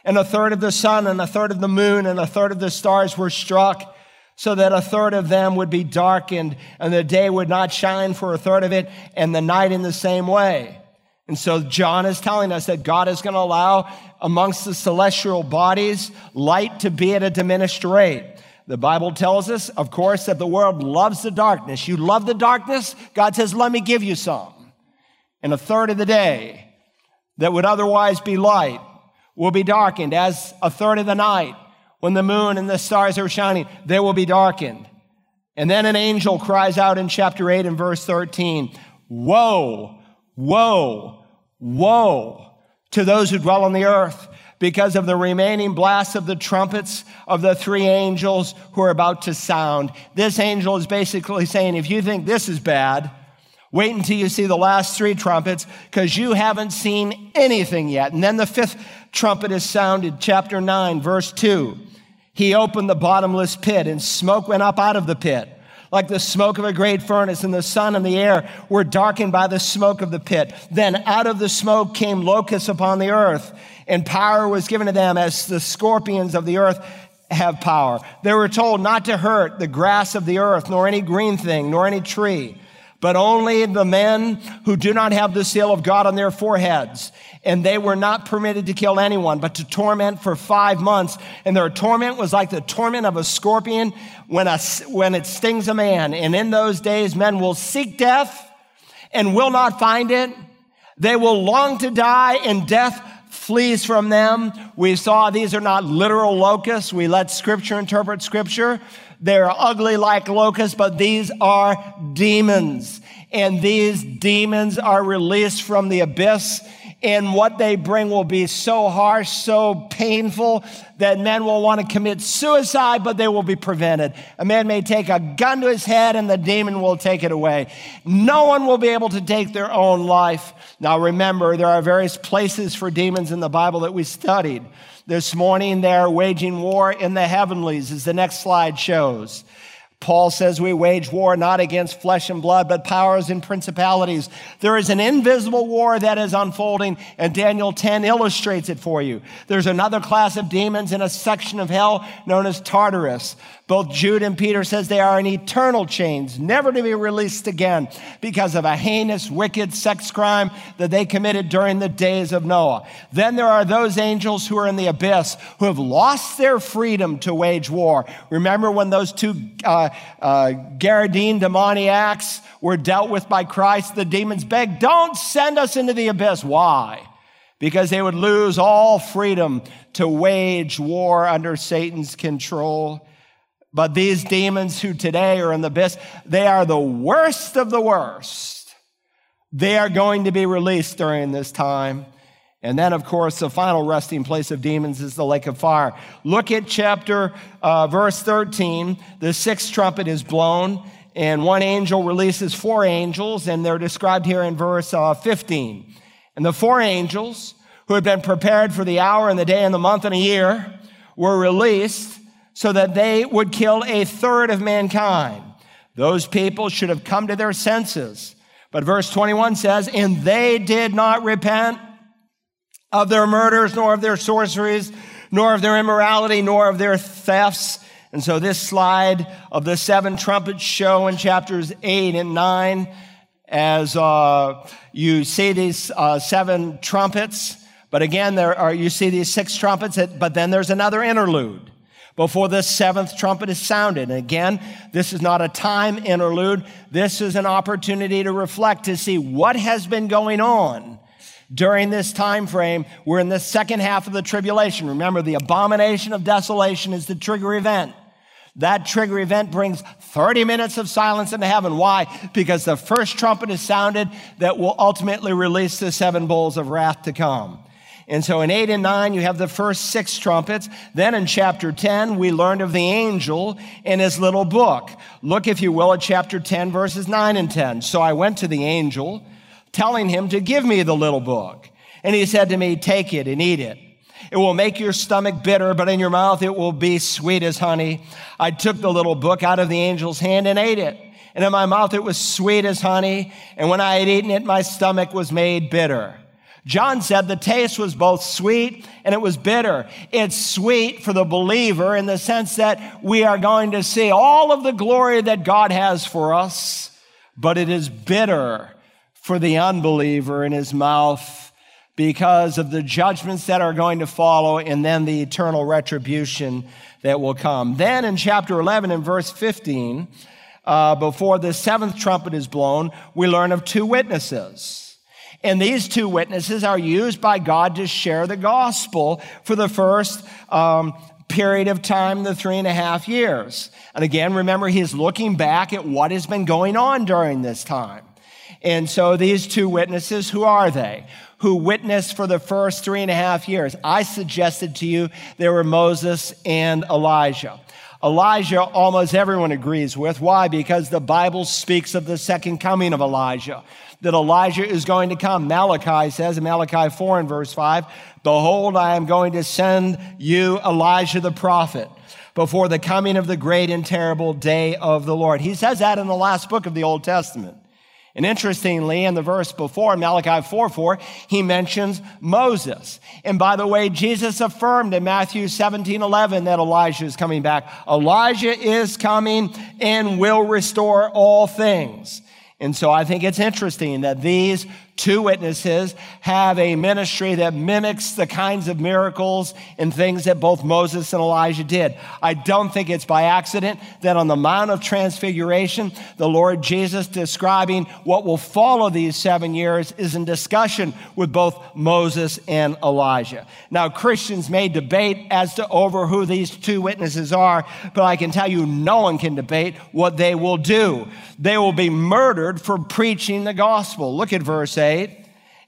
and a third of the sun and a third of the moon and a third of the stars were struck so that a third of them would be darkened and the day would not shine for a third of it and the night in the same way. And so John is telling us that God is going to allow amongst the celestial bodies light to be at a diminished rate. The Bible tells us, of course, that the world loves the darkness. You love the darkness? God says, let me give you some. And a third of the day that would otherwise be light will be darkened as a third of the night when the moon and the stars are shining, they will be darkened. And then an angel cries out in chapter 8 and verse 13 Woe, woe, woe to those who dwell on the earth because of the remaining blasts of the trumpets of the three angels who are about to sound. This angel is basically saying, if you think this is bad, wait until you see the last three trumpets because you haven't seen anything yet. And then the fifth trumpet is sounded, chapter 9, verse 2. He opened the bottomless pit, and smoke went up out of the pit, like the smoke of a great furnace, and the sun and the air were darkened by the smoke of the pit. Then out of the smoke came locusts upon the earth, and power was given to them as the scorpions of the earth have power. They were told not to hurt the grass of the earth, nor any green thing, nor any tree but only the men who do not have the seal of God on their foreheads. And they were not permitted to kill anyone, but to torment for five months. And their torment was like the torment of a scorpion when, a, when it stings a man. And in those days, men will seek death and will not find it. They will long to die, and death flees from them. We saw these are not literal locusts. We let scripture interpret scripture. They're ugly like locusts, but these are demons. And these demons are released from the abyss. And what they bring will be so harsh, so painful that men will want to commit suicide, but they will be prevented. A man may take a gun to his head and the demon will take it away. No one will be able to take their own life. Now remember, there are various places for demons in the Bible that we studied. This morning, they're waging war in the heavenlies, as the next slide shows. Paul says we wage war not against flesh and blood, but powers and principalities. There is an invisible war that is unfolding, and Daniel 10 illustrates it for you. There's another class of demons in a section of hell known as Tartarus. Both Jude and Peter says they are in eternal chains, never to be released again because of a heinous, wicked sex crime that they committed during the days of Noah. Then there are those angels who are in the abyss who have lost their freedom to wage war. Remember when those two uh, uh, Gadarene demoniacs were dealt with by Christ? The demons begged, "Don't send us into the abyss." Why? because they would lose all freedom to wage war under Satan's control. But these demons who today are in the abyss, they are the worst of the worst. They are going to be released during this time. And then, of course, the final resting place of demons is the lake of fire. Look at chapter, uh, verse 13. The sixth trumpet is blown, and one angel releases four angels, and they're described here in verse uh, 15. And the four angels who had been prepared for the hour and the day and the month and a year were released so that they would kill a third of mankind. Those people should have come to their senses. But verse 21 says, And they did not repent of their murders, nor of their sorceries, nor of their immorality, nor of their thefts. And so this slide of the seven trumpets show in chapters 8 and 9 as uh, you see these uh, seven trumpets. But again, there are, you see these six trumpets, but then there's another interlude before the seventh trumpet is sounded. And again, this is not a time interlude. This is an opportunity to reflect to see what has been going on during this time frame. We're in the second half of the tribulation. Remember, the abomination of desolation is the trigger event. That trigger event brings 30 minutes of silence into heaven. Why? Because the first trumpet is sounded that will ultimately release the seven bowls of wrath to come. And so in 8 and 9, you have the first six trumpets. Then in chapter 10, we learned of the angel in his little book. Look, if you will, at chapter 10, verses 9 and 10. So I went to the angel, telling him to give me the little book. And he said to me, Take it and eat it. It will make your stomach bitter, but in your mouth it will be sweet as honey. I took the little book out of the angel's hand and ate it. And in my mouth it was sweet as honey. And when I had eaten it, my stomach was made bitter. John said the taste was both sweet and it was bitter. It's sweet for the believer in the sense that we are going to see all of the glory that God has for us, but it is bitter for the unbeliever in his mouth because of the judgments that are going to follow and then the eternal retribution that will come. Then in chapter 11 and verse 15, uh, before the seventh trumpet is blown, we learn of two witnesses. And these two witnesses are used by God to share the gospel for the first um, period of time, the three and a half years. And again, remember, he's looking back at what has been going on during this time. And so these two witnesses, who are they? Who witnessed for the first three and a half years? I suggested to you there were Moses and Elijah. Elijah, almost everyone agrees with. Why? Because the Bible speaks of the second coming of Elijah that Elijah is going to come. Malachi says in Malachi 4 and verse 5, Behold, I am going to send you Elijah the prophet before the coming of the great and terrible day of the Lord. He says that in the last book of the Old Testament. And interestingly, in the verse before, Malachi 4 4, he mentions Moses. And by the way, Jesus affirmed in Matthew 17 11 that Elijah is coming back. Elijah is coming and will restore all things. And so I think it's interesting that these two witnesses have a ministry that mimics the kinds of miracles and things that both Moses and Elijah did. I don't think it's by accident that on the Mount of Transfiguration, the Lord Jesus describing what will follow these seven years is in discussion with both Moses and Elijah. Now, Christians may debate as to over who these two witnesses are, but I can tell you no one can debate what they will do. They will be murdered for preaching the gospel. Look at verse 8.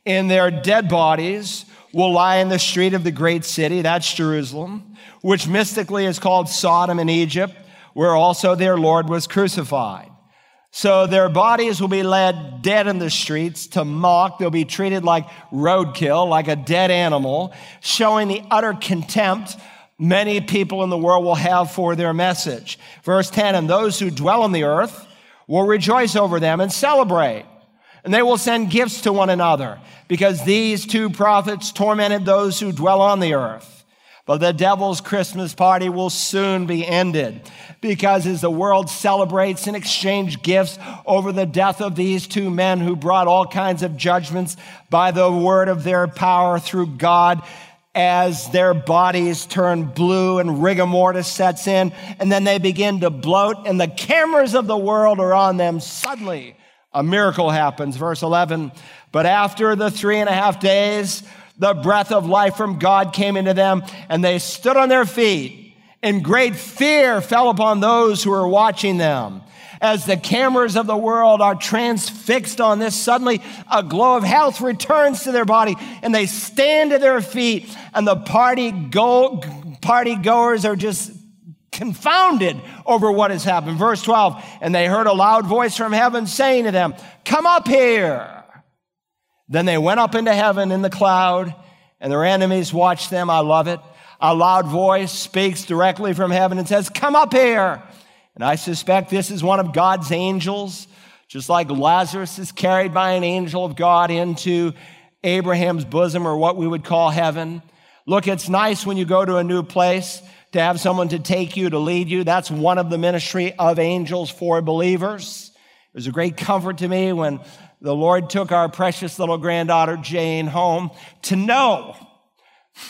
In their dead bodies will lie in the street of the great city, that's Jerusalem, which mystically is called Sodom in Egypt, where also their Lord was crucified. So their bodies will be led dead in the streets to mock. They'll be treated like roadkill, like a dead animal, showing the utter contempt many people in the world will have for their message. Verse 10 And those who dwell on the earth will rejoice over them and celebrate. And they will send gifts to one another because these two prophets tormented those who dwell on the earth. But the devil's Christmas party will soon be ended because as the world celebrates and exchange gifts over the death of these two men who brought all kinds of judgments by the word of their power through God, as their bodies turn blue and rigor mortis sets in, and then they begin to bloat, and the cameras of the world are on them. Suddenly, a miracle happens. Verse 11 But after the three and a half days, the breath of life from God came into them, and they stood on their feet, and great fear fell upon those who were watching them. As the cameras of the world are transfixed on this, suddenly a glow of health returns to their body, and they stand to their feet, and the party go, party goers are just confounded over what has happened. Verse 12, and they heard a loud voice from heaven saying to them, Come up here. Then they went up into heaven in the cloud, and their enemies watched them. I love it. A loud voice speaks directly from heaven and says, Come up here. And I suspect this is one of God's angels, just like Lazarus is carried by an angel of God into Abraham's bosom or what we would call heaven. Look, it's nice when you go to a new place to have someone to take you, to lead you. That's one of the ministry of angels for believers. It was a great comfort to me when the Lord took our precious little granddaughter Jane home to know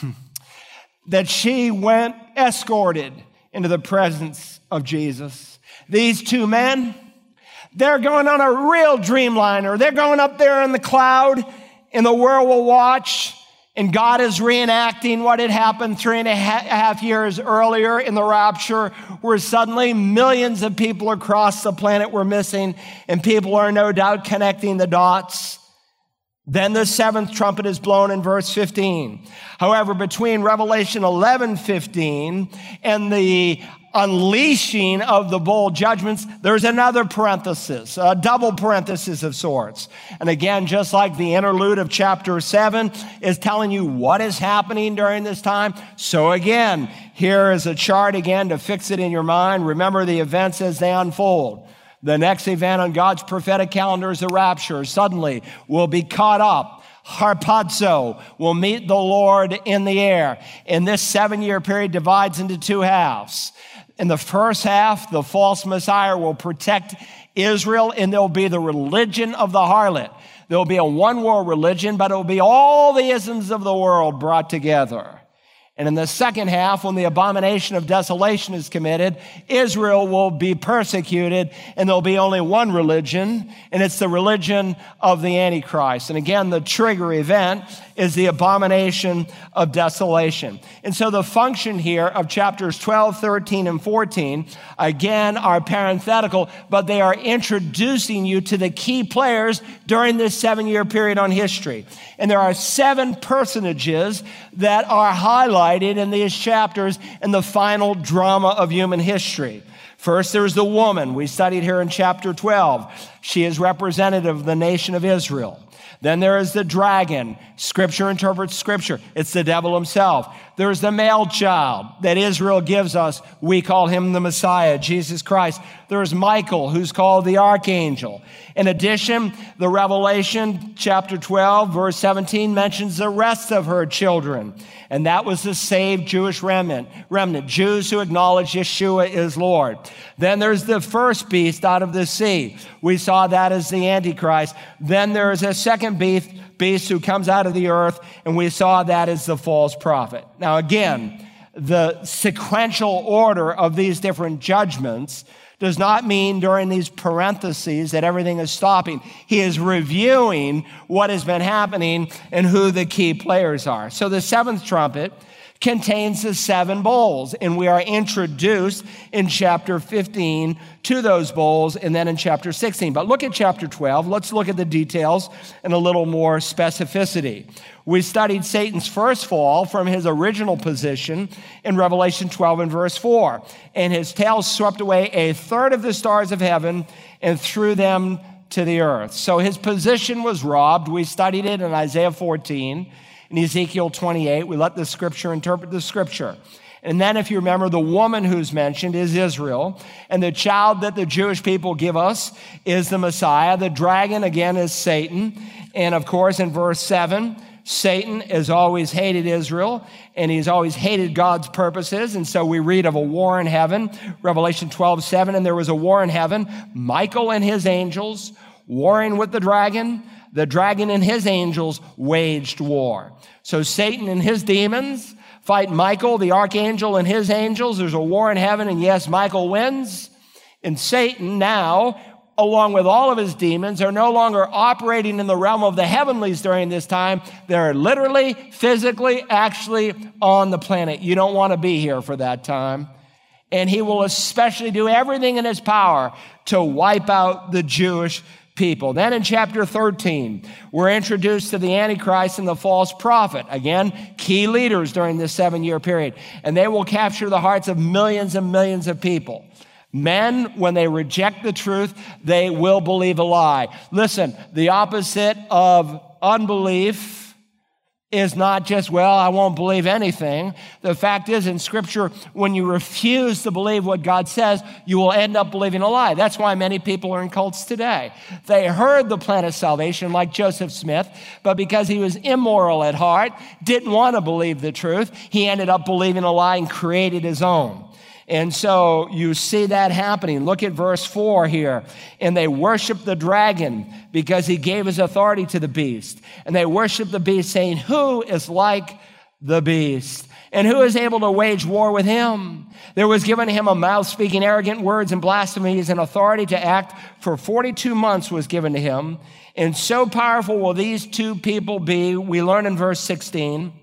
that she went escorted into the presence of Jesus. These two men, they're going on a real dreamliner. They're going up there in the cloud, and the world will watch and God is reenacting what had happened three and a half years earlier in the rapture, where suddenly millions of people across the planet were missing, and people are no doubt connecting the dots. Then the seventh trumpet is blown in verse 15. However, between Revelation 11 15 and the unleashing of the bowl judgments, there's another parenthesis, a double parenthesis of sorts. And again, just like the interlude of chapter 7 is telling you what is happening during this time, so again, here is a chart again to fix it in your mind. Remember the events as they unfold. The next event on God's prophetic calendar is the rapture. Suddenly, we'll be caught up harpazo will meet the Lord in the air. And this seven year period divides into two halves. In the first half, the false Messiah will protect Israel, and there'll be the religion of the harlot. There'll be a one world religion, but it'll be all the isms of the world brought together. And in the second half, when the abomination of desolation is committed, Israel will be persecuted and there'll be only one religion, and it's the religion of the Antichrist. And again, the trigger event is the abomination of desolation. And so the function here of chapters 12, 13, and 14, again, are parenthetical, but they are introducing you to the key players during this seven year period on history. And there are seven personages that are highlighted in these chapters in the final drama of human history. First, there's the woman we studied here in chapter 12. She is representative of the nation of Israel. Then there is the dragon. Scripture interprets scripture. It's the devil himself. There's the male child that Israel gives us. We call him the Messiah, Jesus Christ. There's Michael, who's called the archangel. In addition, the Revelation chapter 12, verse 17 mentions the rest of her children. And that was the saved Jewish remnant, remnant, Jews who acknowledge Yeshua is Lord. Then there's the first beast out of the sea. We saw that as the Antichrist. Then there is a second beast, beast who comes out of the earth, and we saw that as the false prophet. Now, again, the sequential order of these different judgments does not mean during these parentheses that everything is stopping. He is reviewing what has been happening and who the key players are. So the seventh trumpet contains the seven bowls, and we are introduced in chapter 15 to those bowls and then in chapter 16. But look at chapter 12. Let's look at the details in a little more specificity. We studied Satan's first fall from his original position in Revelation 12 and verse 4. And his tail swept away a third of the stars of heaven and threw them to the earth. So his position was robbed. We studied it in Isaiah 14. In Ezekiel 28, we let the scripture interpret the scripture. And then, if you remember, the woman who's mentioned is Israel. And the child that the Jewish people give us is the Messiah. The dragon, again, is Satan. And of course, in verse 7, Satan has always hated Israel and he's always hated God's purposes. And so we read of a war in heaven, Revelation 12, 7, and there was a war in heaven. Michael and his angels warring with the dragon. The dragon and his angels waged war. So Satan and his demons fight Michael, the archangel, and his angels. There's a war in heaven, and yes, Michael wins. And Satan now along with all of his demons, are no longer operating in the realm of the heavenlies during this time. They're literally, physically, actually on the planet. You don't want to be here for that time. And he will especially do everything in his power to wipe out the Jewish people. Then in chapter 13, we're introduced to the Antichrist and the false prophet. Again, key leaders during this seven year period. And they will capture the hearts of millions and millions of people. Men, when they reject the truth, they will believe a lie. Listen, the opposite of unbelief is not just, well, I won't believe anything. The fact is, in Scripture, when you refuse to believe what God says, you will end up believing a lie. That's why many people are in cults today. They heard the plan of salvation, like Joseph Smith, but because he was immoral at heart, didn't want to believe the truth, he ended up believing a lie and created his own. And so you see that happening. Look at verse 4 here. And they worship the dragon because he gave his authority to the beast. And they worship the beast, saying, Who is like the beast? And who is able to wage war with him? There was given him a mouth speaking arrogant words and blasphemies, and authority to act for 42 months was given to him. And so powerful will these two people be, we learn in verse 16.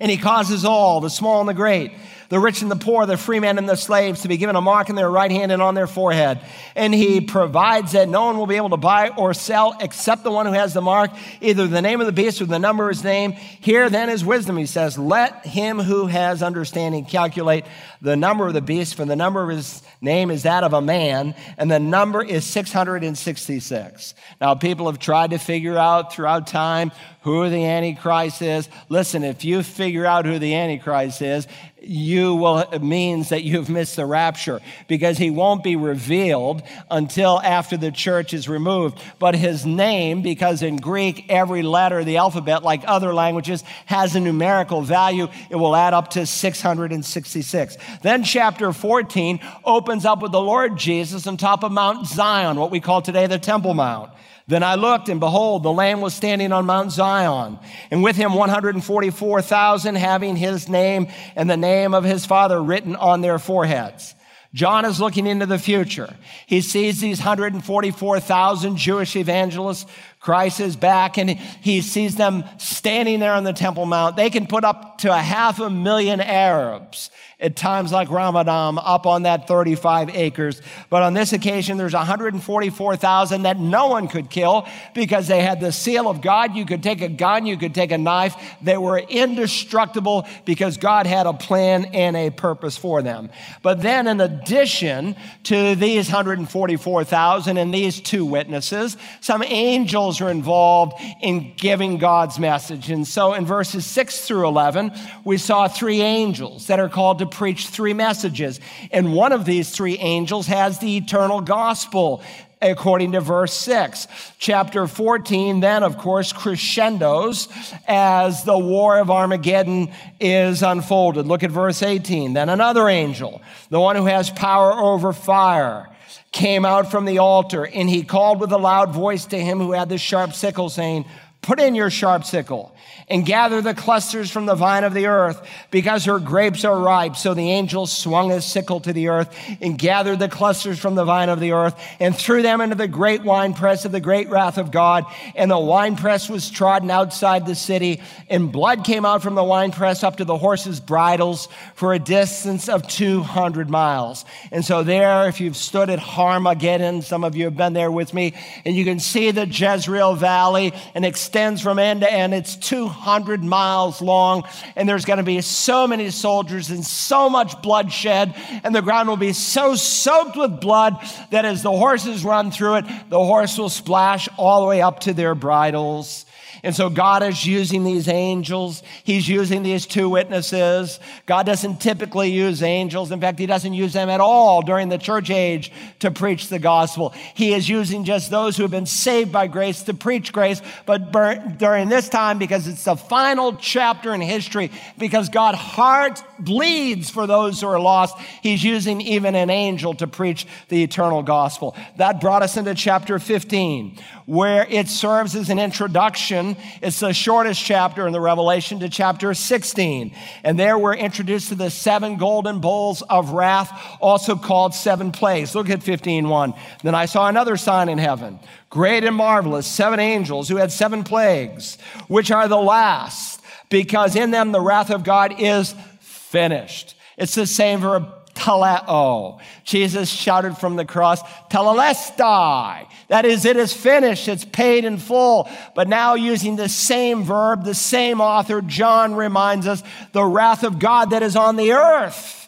And he causes all, the small and the great, the rich and the poor, the free men and the slaves to be given a mark in their right hand and on their forehead. And he provides that no one will be able to buy or sell except the one who has the mark, either the name of the beast or the number of his name. Here then is wisdom, he says. Let him who has understanding calculate the number of the beast, for the number of his name is that of a man, and the number is 666. Now, people have tried to figure out throughout time who the Antichrist is. Listen, if you figure out who the Antichrist is, you will, means that you've missed the rapture because he won't be revealed until after the church is removed. But his name, because in Greek, every letter of the alphabet, like other languages, has a numerical value, it will add up to 666. Then chapter 14 opens up with the Lord Jesus on top of Mount Zion, what we call today the Temple Mount. Then I looked, and behold, the Lamb was standing on Mount Zion, and with him 144,000 having his name and the name of his Father written on their foreheads. John is looking into the future. He sees these 144,000 Jewish evangelists. Christ is back and he sees them standing there on the Temple Mount. They can put up to a half a million Arabs at times like Ramadan up on that 35 acres. But on this occasion, there's 144,000 that no one could kill because they had the seal of God. You could take a gun, you could take a knife. They were indestructible because God had a plan and a purpose for them. But then, in addition to these 144,000 and these two witnesses, some angels are involved in giving God's message. And so in verses 6 through 11, we saw three angels that are called to preach three messages. And one of these three angels has the eternal gospel according to verse 6. Chapter 14, then, of course, crescendos as the war of Armageddon is unfolded. Look at verse 18. Then another angel, the one who has power over fire, came out from the altar, and he called with a loud voice to him who had the sharp sickle, saying, Put in your sharp sickle and gather the clusters from the vine of the earth because her grapes are ripe. So the angel swung his sickle to the earth and gathered the clusters from the vine of the earth and threw them into the great winepress of the great wrath of God. And the winepress was trodden outside the city and blood came out from the winepress up to the horses' bridles for a distance of 200 miles. And so there, if you've stood at Harmageddon, some of you have been there with me, and you can see the Jezreel Valley and extends from end to end. It's 200 200 miles long, and there's going to be so many soldiers and so much bloodshed, and the ground will be so soaked with blood that as the horses run through it, the horse will splash all the way up to their bridles. And so God is using these angels. He's using these two witnesses. God doesn't typically use angels. In fact, He doesn't use them at all during the church age to preach the gospel. He is using just those who have been saved by grace to preach grace. But during this time because it's the final chapter in history, because God's heart bleeds for those who are lost. He's using even an angel to preach the eternal gospel. That brought us into chapter 15, where it serves as an introduction. It's the shortest chapter in the Revelation to chapter 16. And there we're introduced to the seven golden bowls of wrath, also called seven plagues. Look at 15:1. Then I saw another sign in heaven, great and marvelous, seven angels who had seven plagues, which are the last, because in them the wrath of God is finished. It's the same verb teleo. Jesus shouted from the cross, tetelestai. That is, it is finished, it's paid in full. But now, using the same verb, the same author, John reminds us the wrath of God that is on the earth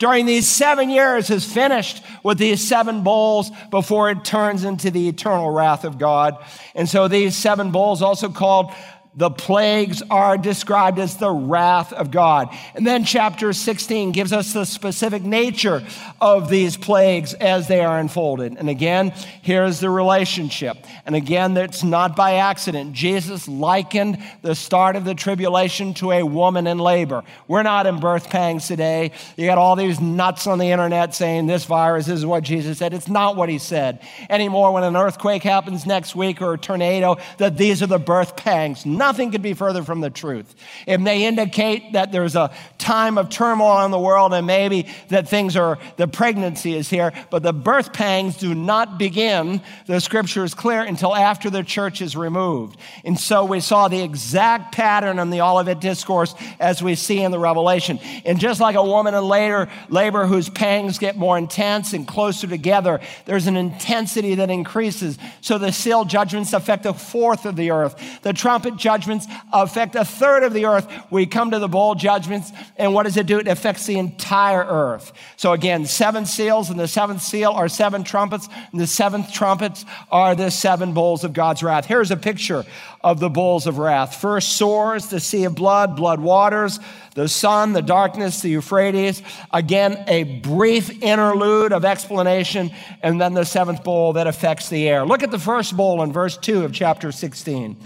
during these seven years is finished with these seven bowls before it turns into the eternal wrath of God. And so these seven bowls, also called the plagues are described as the wrath of God. And then chapter 16 gives us the specific nature of these plagues as they are unfolded. And again, here's the relationship. And again, that's not by accident. Jesus likened the start of the tribulation to a woman in labor. We're not in birth pangs today. You got all these nuts on the internet saying this virus is what Jesus said. It's not what he said. Anymore, when an earthquake happens next week or a tornado, that these are the birth pangs. Nothing could be further from the truth. It may indicate that there's a time of turmoil in the world and maybe that things are, the pregnancy is here, but the birth pangs do not begin, the scripture is clear, until after the church is removed. And so we saw the exact pattern in the Olivet Discourse as we see in the Revelation. And just like a woman in later labor whose pangs get more intense and closer together, there's an intensity that increases. So the seal judgments affect a fourth of the earth. The trumpet judgments affect a third of the earth. We come to the bowl judgments, and what does it do? It affects the entire earth. So again, seven seals, and the seventh seal are seven trumpets, and the seventh trumpets are the seven bowls of God's wrath. Here's a picture of the bowls of wrath. First sores the sea of blood, blood waters, the sun, the darkness, the Euphrates. Again, a brief interlude of explanation, and then the seventh bowl that affects the air. Look at the first bowl in verse 2 of chapter 16.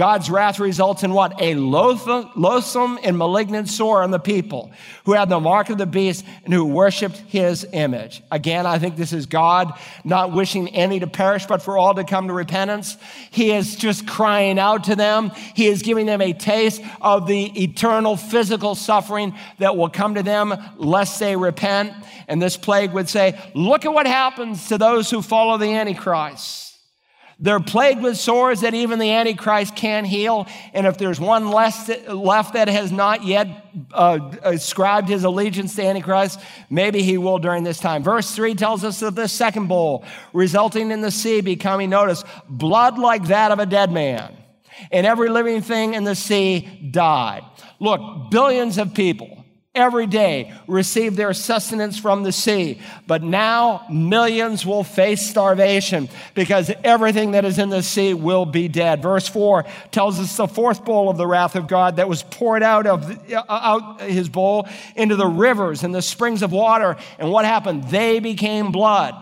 God's wrath results in what? A loathsome and malignant sore on the people who had the mark of the beast and who worshiped his image. Again, I think this is God not wishing any to perish, but for all to come to repentance. He is just crying out to them. He is giving them a taste of the eternal physical suffering that will come to them lest they repent. And this plague would say, look at what happens to those who follow the Antichrist. They're plagued with sores that even the Antichrist can't heal. And if there's one left that has not yet uh, ascribed his allegiance to Antichrist, maybe he will during this time. Verse 3 tells us of the second bowl, resulting in the sea becoming, notice, blood like that of a dead man. And every living thing in the sea died. Look, billions of people every day receive their sustenance from the sea. But now millions will face starvation because everything that is in the sea will be dead. Verse 4 tells us the fourth bowl of the wrath of God that was poured out of uh, out his bowl into the rivers and the springs of water. And what happened? They became blood.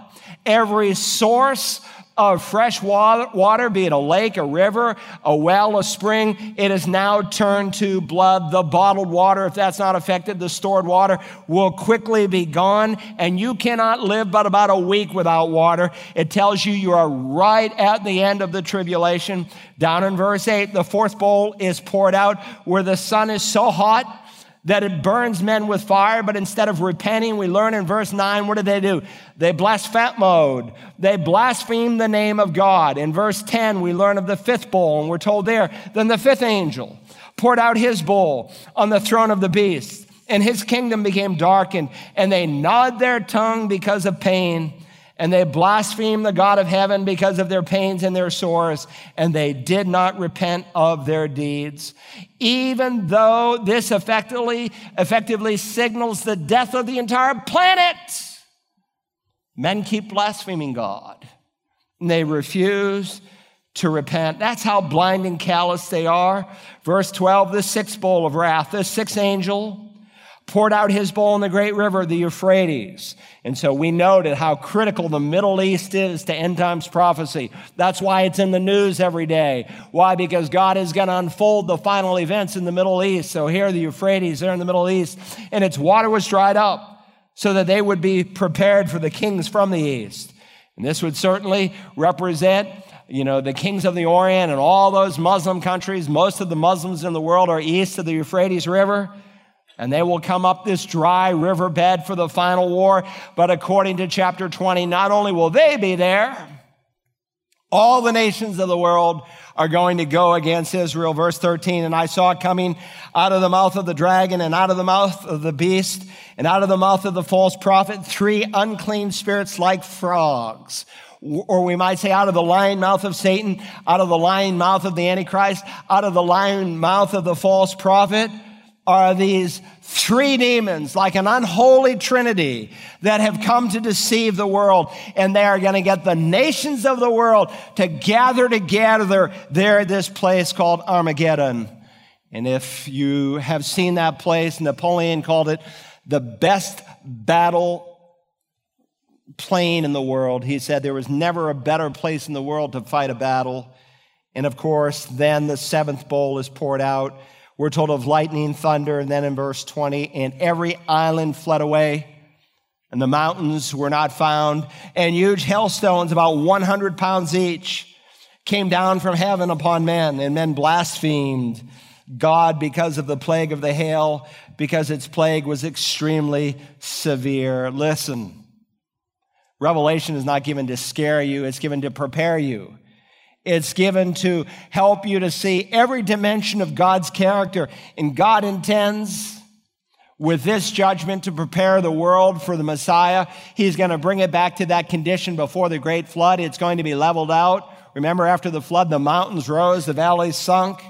Every source of fresh water, be it a lake, a river, a well, a spring, it is now turned to blood. The bottled water, if that's not affected, the stored water will quickly be gone. And you cannot live but about a week without water. It tells you you are right at the end of the tribulation. Down in verse 8, the fourth bowl is poured out where the sun is so hot that it burns men with fire, but instead of repenting, we learn in verse 9, what do they do? They blaspheme. They blaspheme the name of God. In verse 10, we learn of the fifth bowl, and we're told there, then the fifth angel poured out his bowl on the throne of the beast, and his kingdom became darkened, and they gnawed their tongue because of pain and they blasphemed the God of heaven because of their pains and their sores, and they did not repent of their deeds. Even though this effectively, effectively signals the death of the entire planet, men keep blaspheming God. And they refuse to repent. That's how blind and callous they are. Verse 12, the sixth bowl of wrath, the sixth angel poured out his bowl in the great river, the Euphrates. And so we noted how critical the Middle East is to end times prophecy. That's why it's in the news every day. Why? Because God is going to unfold the final events in the Middle East. So here, the Euphrates, they're in the Middle East, and its water was dried up so that they would be prepared for the kings from the east. And this would certainly represent you know, the kings of the Orient and all those Muslim countries, most of the Muslims in the world are east of the Euphrates River and they will come up this dry riverbed for the final war. But according to chapter 20, not only will they be there, all the nations of the world are going to go against Israel. Verse 13, and I saw coming out of the mouth of the dragon and out of the mouth of the beast and out of the mouth of the false prophet three unclean spirits like frogs. Or we might say out of the lion mouth of Satan, out of the lion mouth of the Antichrist, out of the lion mouth of the false prophet are these three demons, like an unholy trinity, that have come to deceive the world. And they are going to get the nations of the world to gather together there at this place called Armageddon. And if you have seen that place, Napoleon called it the best battle plain in the world. He said there was never a better place in the world to fight a battle. And of course, then the seventh bowl is poured out we're told of lightning, thunder, and then in verse 20, and every island fled away, and the mountains were not found, and huge hailstones, about 100 pounds each, came down from heaven upon men, and men blasphemed God because of the plague of the hail, because its plague was extremely severe. Listen, Revelation is not given to scare you, it's given to prepare you. It's given to help you to see every dimension of God's character. And God intends with this judgment to prepare the world for the Messiah. He's going to bring it back to that condition before the great flood. It's going to be leveled out. Remember, after the flood, the mountains rose, the valleys sunk.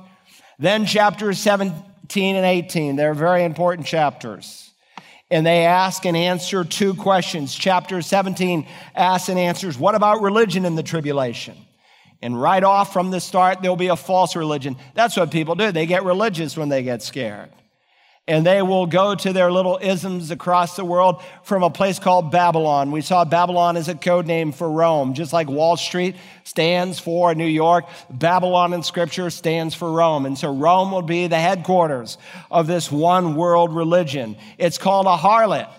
Then chapters 17 and 18, they're very important chapters. And they ask and answer two questions. Chapter 17 asks and answers, What about religion in the tribulation? And right off from the start, there'll be a false religion. That's what people do. They get religious when they get scared. And they will go to their little isms across the world from a place called Babylon. We saw Babylon as a code name for Rome, just like Wall Street stands for New York. Babylon in scripture stands for Rome. And so Rome will be the headquarters of this one world religion. It's called a harlot.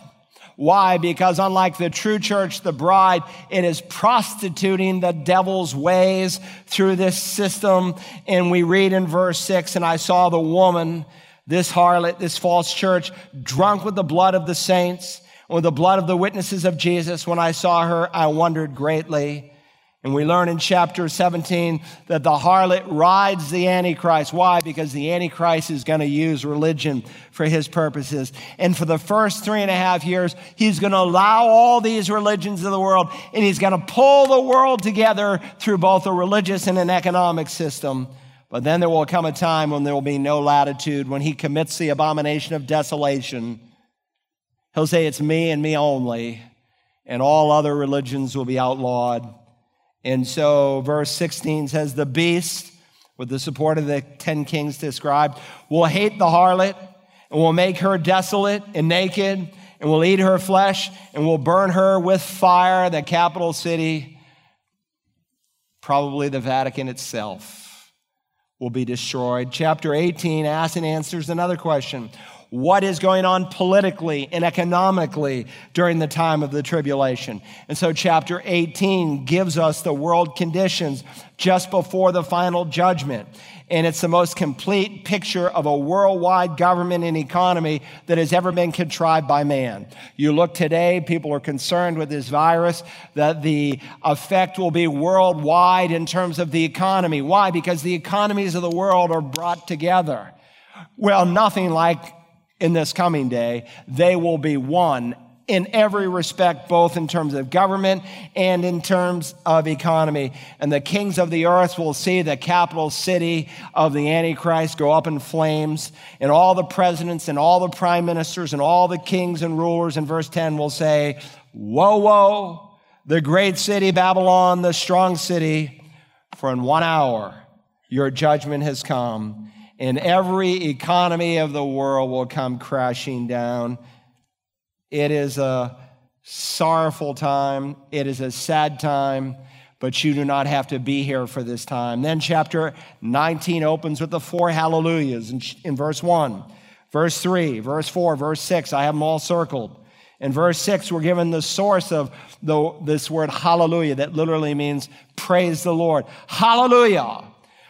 Why? Because unlike the true church, the bride, it is prostituting the devil's ways through this system. And we read in verse six, and I saw the woman, this harlot, this false church, drunk with the blood of the saints, with the blood of the witnesses of Jesus. When I saw her, I wondered greatly. And we learn in chapter 17 that the harlot rides the Antichrist. Why? Because the Antichrist is going to use religion for his purposes. And for the first three and a half years, he's going to allow all these religions of the world, and he's going to pull the world together through both a religious and an economic system. But then there will come a time when there will be no latitude, when he commits the abomination of desolation. He'll say, It's me and me only, and all other religions will be outlawed. And so, verse 16 says, The beast, with the support of the 10 kings described, will hate the harlot and will make her desolate and naked and will eat her flesh and will burn her with fire, the capital city, probably the Vatican itself, will be destroyed. Chapter 18 asks and answers another question what is going on politically and economically during the time of the tribulation. And so, chapter 18 gives us the world conditions just before the final judgment. And it's the most complete picture of a worldwide government and economy that has ever been contrived by man. You look today, people are concerned with this virus, that the effect will be worldwide in terms of the economy. Why? Because the economies of the world are brought together. Well, nothing like in this coming day, they will be one in every respect, both in terms of government and in terms of economy. And the kings of the earth will see the capital city of the Antichrist go up in flames, and all the presidents and all the prime ministers and all the kings and rulers in verse 10 will say, Woe, woe, the great city Babylon, the strong city, for in one hour your judgment has come and every economy of the world will come crashing down. It is a sorrowful time, it is a sad time, but you do not have to be here for this time. Then, chapter 19 opens with the four hallelujahs in, in verse 1, verse 3, verse 4, verse 6. I have them all circled. In verse 6, we're given the source of the, this word hallelujah that literally means praise the Lord. Hallelujah.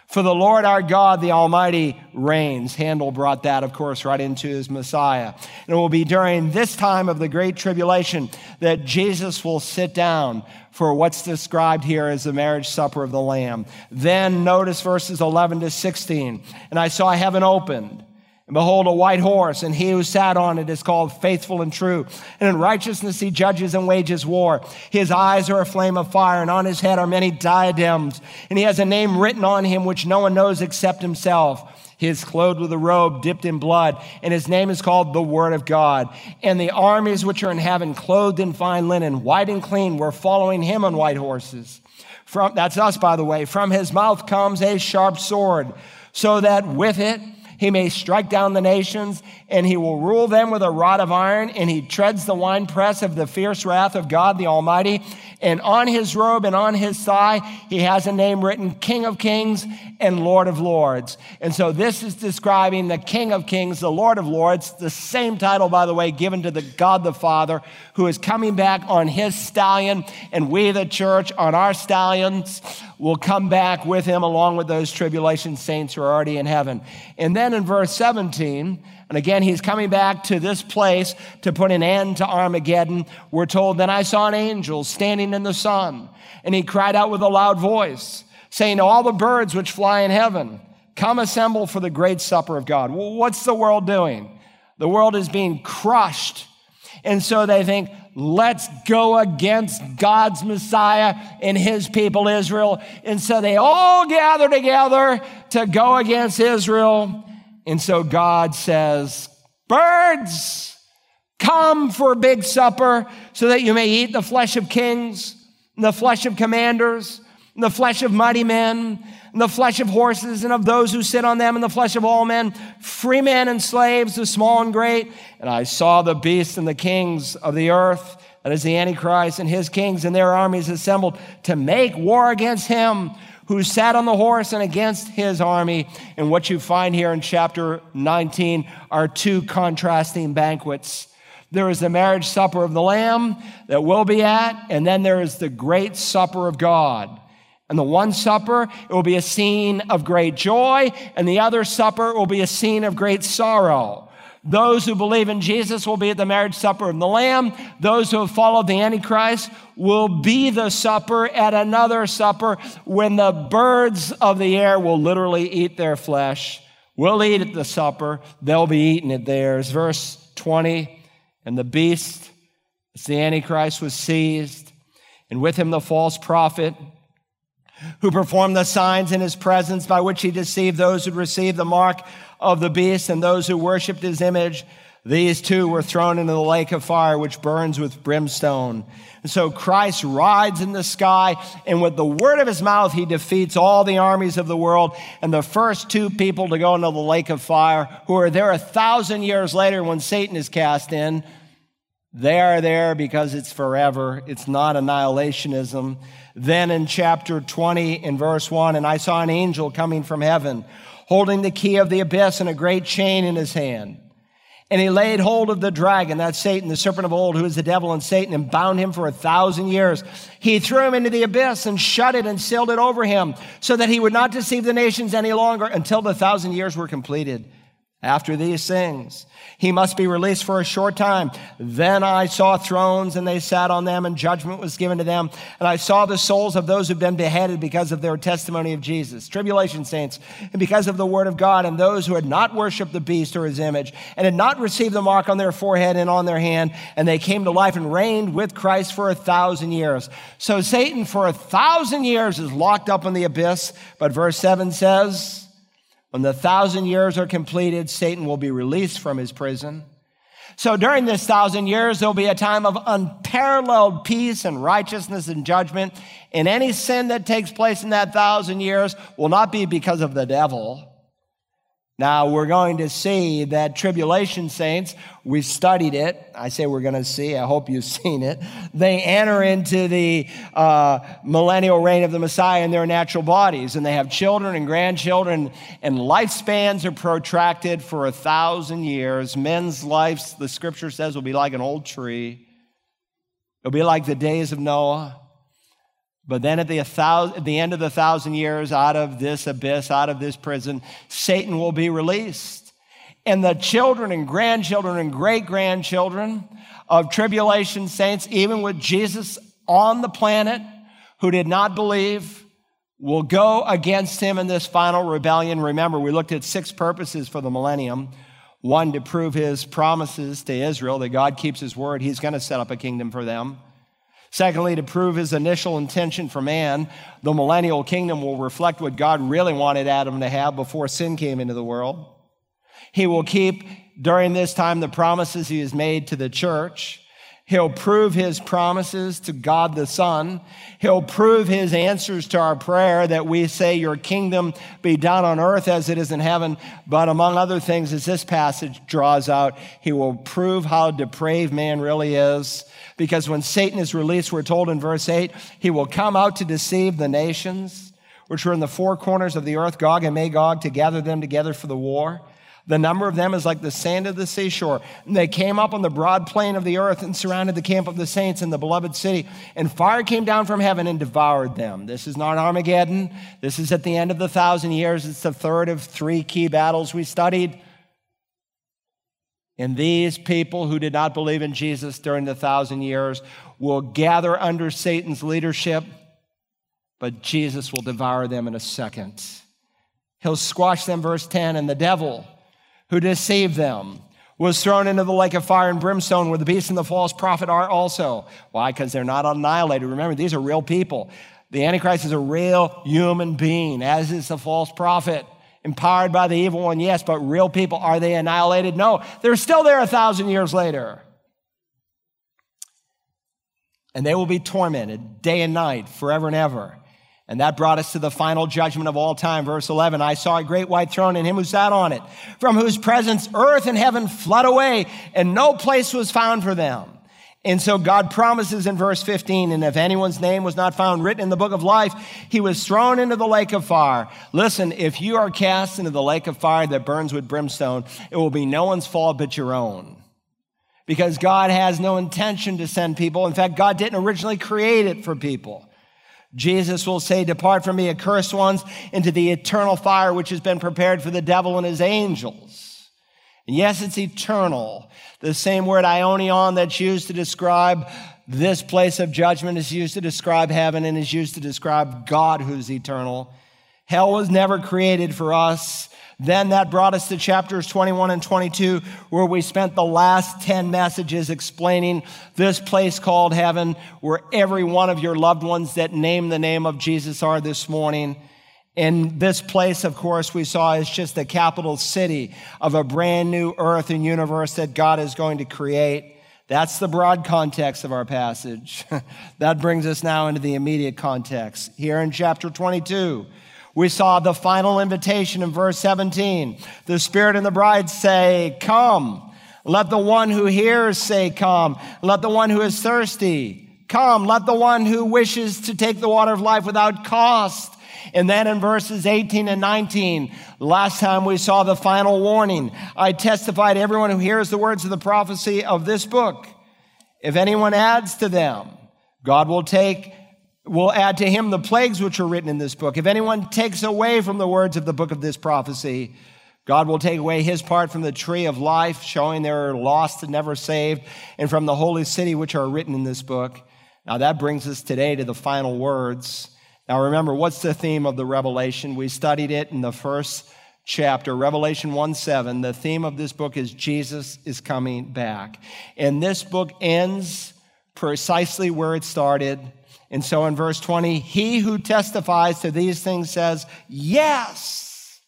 For the Lord our God, the Almighty, reigns. Handel brought that, of course, right into his Messiah. And it will be during this time of the Great Tribulation that Jesus will sit down for what's described here as the marriage supper of the Lamb. Then notice verses 11 to 16. And I saw heaven opened and behold, a white horse, and he who sat on it is called faithful and true. And in righteousness he judges and wages war. His eyes are a flame of fire, and on his head are many diadems. And he has a name written on him which no one knows except himself. He is clothed with a robe dipped in blood, and his name is called the Word of God. And the armies which are in heaven, clothed in fine linen, white and clean, were following him on white horses. From, that's us, by the way. From his mouth comes a sharp sword, so that with it, he may strike down the nations, and he will rule them with a rod of iron, and he treads the winepress of the fierce wrath of God the Almighty. And on his robe and on his thigh, he has a name written King of Kings and Lord of Lords. And so this is describing the King of Kings, the Lord of Lords, the same title, by the way, given to the God the Father, who is coming back on his stallion, and we, the church, on our stallions, will come back with him along with those tribulation saints who are already in heaven. And then in verse 17, and again, he's coming back to this place to put an end to Armageddon. We're told, Then I saw an angel standing in the sun, and he cried out with a loud voice saying to all the birds which fly in heaven, Come assemble for the great supper of God. Well, what's the world doing? The world is being crushed. And so they think, let's go against God's Messiah and his people Israel. And so they all gather together to go against Israel. And so God says, Birds, come for a big supper so that you may eat the flesh of kings, the flesh of commanders, and the flesh of mighty men, the flesh of horses, and of those who sit on them, and the flesh of all men, free men and slaves, the small and great. And I saw the beasts and the kings of the earth, that is the Antichrist, and his kings and their armies assembled to make war against him who sat on the horse and against his army. And what you find here in chapter 19 are two contrasting banquets. There is the marriage supper of the Lamb that we'll be at, and then there is the great supper of God. And the one supper, it will be a scene of great joy, and the other supper will be a scene of great sorrow. Those who believe in Jesus will be at the marriage supper of the Lamb. Those who have followed the Antichrist will be the supper at another supper when the birds of the air will literally eat their flesh. We'll eat at the supper, they'll be eating at theirs. Verse 20, and the beast, as the Antichrist was seized, and with him the false prophet who performed the signs in his presence by which he deceived those who received the mark of the beast and those who worshiped his image. These two were thrown into the lake of fire, which burns with brimstone. And so Christ rides in the sky, and with the word of his mouth, he defeats all the armies of the world. And the first two people to go into the lake of fire, who are there a thousand years later when Satan is cast in, they are there because it's forever. It's not annihilationism. Then in chapter 20, in verse 1, and I saw an angel coming from heaven, holding the key of the abyss and a great chain in his hand. And he laid hold of the dragon, that's Satan, the serpent of old, who is the devil and Satan, and bound him for a thousand years. He threw him into the abyss and shut it and sealed it over him, so that he would not deceive the nations any longer until the thousand years were completed. After these things, he must be released for a short time. Then I saw thrones and they sat on them and judgment was given to them. And I saw the souls of those who've been beheaded because of their testimony of Jesus, tribulation saints, and because of the word of God and those who had not worshiped the beast or his image and had not received the mark on their forehead and on their hand. And they came to life and reigned with Christ for a thousand years. So Satan for a thousand years is locked up in the abyss. But verse seven says, when the thousand years are completed, Satan will be released from his prison. So during this thousand years, there'll be a time of unparalleled peace and righteousness and judgment. And any sin that takes place in that thousand years will not be because of the devil, Now, we're going to see that tribulation saints, we studied it. I say we're going to see, I hope you've seen it. They enter into the uh, millennial reign of the Messiah in their natural bodies, and they have children and grandchildren, and lifespans are protracted for a thousand years. Men's lives, the scripture says, will be like an old tree, it'll be like the days of Noah. But then at the, thousand, at the end of the thousand years, out of this abyss, out of this prison, Satan will be released. And the children and grandchildren and great grandchildren of tribulation saints, even with Jesus on the planet, who did not believe, will go against him in this final rebellion. Remember, we looked at six purposes for the millennium. One, to prove his promises to Israel that God keeps his word, he's going to set up a kingdom for them. Secondly, to prove his initial intention for man, the millennial kingdom will reflect what God really wanted Adam to have before sin came into the world. He will keep during this time the promises he has made to the church. He'll prove his promises to God the Son. He'll prove his answers to our prayer that we say, Your kingdom be done on earth as it is in heaven. But among other things, as this passage draws out, he will prove how depraved man really is. Because when Satan is released, we're told in verse 8, he will come out to deceive the nations, which are in the four corners of the earth, Gog and Magog, to gather them together for the war. The number of them is like the sand of the seashore. And they came up on the broad plain of the earth and surrounded the camp of the saints in the beloved city. And fire came down from heaven and devoured them. This is not Armageddon. This is at the end of the thousand years. It's the third of three key battles we studied. And these people who did not believe in Jesus during the thousand years will gather under Satan's leadership, but Jesus will devour them in a second. He'll squash them, verse 10, and the devil who deceived them was thrown into the lake of fire and brimstone where the beast and the false prophet are also. Why? Because they're not annihilated. Remember, these are real people. The Antichrist is a real human being, as is the false prophet. Empowered by the evil one, yes, but real people, are they annihilated? No, they're still there a thousand years later. And they will be tormented day and night, forever and ever. And that brought us to the final judgment of all time. Verse 11 I saw a great white throne and him who sat on it, from whose presence earth and heaven fled away, and no place was found for them. And so God promises in verse 15, and if anyone's name was not found written in the book of life, he was thrown into the lake of fire. Listen, if you are cast into the lake of fire that burns with brimstone, it will be no one's fault but your own. Because God has no intention to send people. In fact, God didn't originally create it for people. Jesus will say, Depart from me, accursed ones, into the eternal fire which has been prepared for the devil and his angels. And yes, it's eternal. The same word aionion that's used to describe this place of judgment is used to describe heaven and is used to describe God who's eternal. Hell was never created for us. Then that brought us to chapters 21 and 22, where we spent the last 10 messages explaining this place called heaven, where every one of your loved ones that name the name of Jesus are this morning. And this place, of course, we saw is just the capital city of a brand new earth and universe that God is going to create. That's the broad context of our passage. that brings us now into the immediate context. Here in chapter 22, we saw the final invitation in verse 17. The Spirit and the bride say, Come. Let the one who hears say, Come. Let the one who is thirsty come. Let the one who wishes to take the water of life without cost. And then in verses 18 and 19, last time we saw the final warning. I testify to everyone who hears the words of the prophecy of this book. If anyone adds to them, God will take will add to him the plagues which are written in this book. If anyone takes away from the words of the book of this prophecy, God will take away his part from the tree of life, showing they're lost and never saved, and from the holy city which are written in this book. Now that brings us today to the final words. Now remember, what's the theme of the revelation? We studied it in the first chapter, Revelation 1 7. The theme of this book is Jesus is coming back. And this book ends precisely where it started and so in verse 20, he who testifies to these things says, Yes,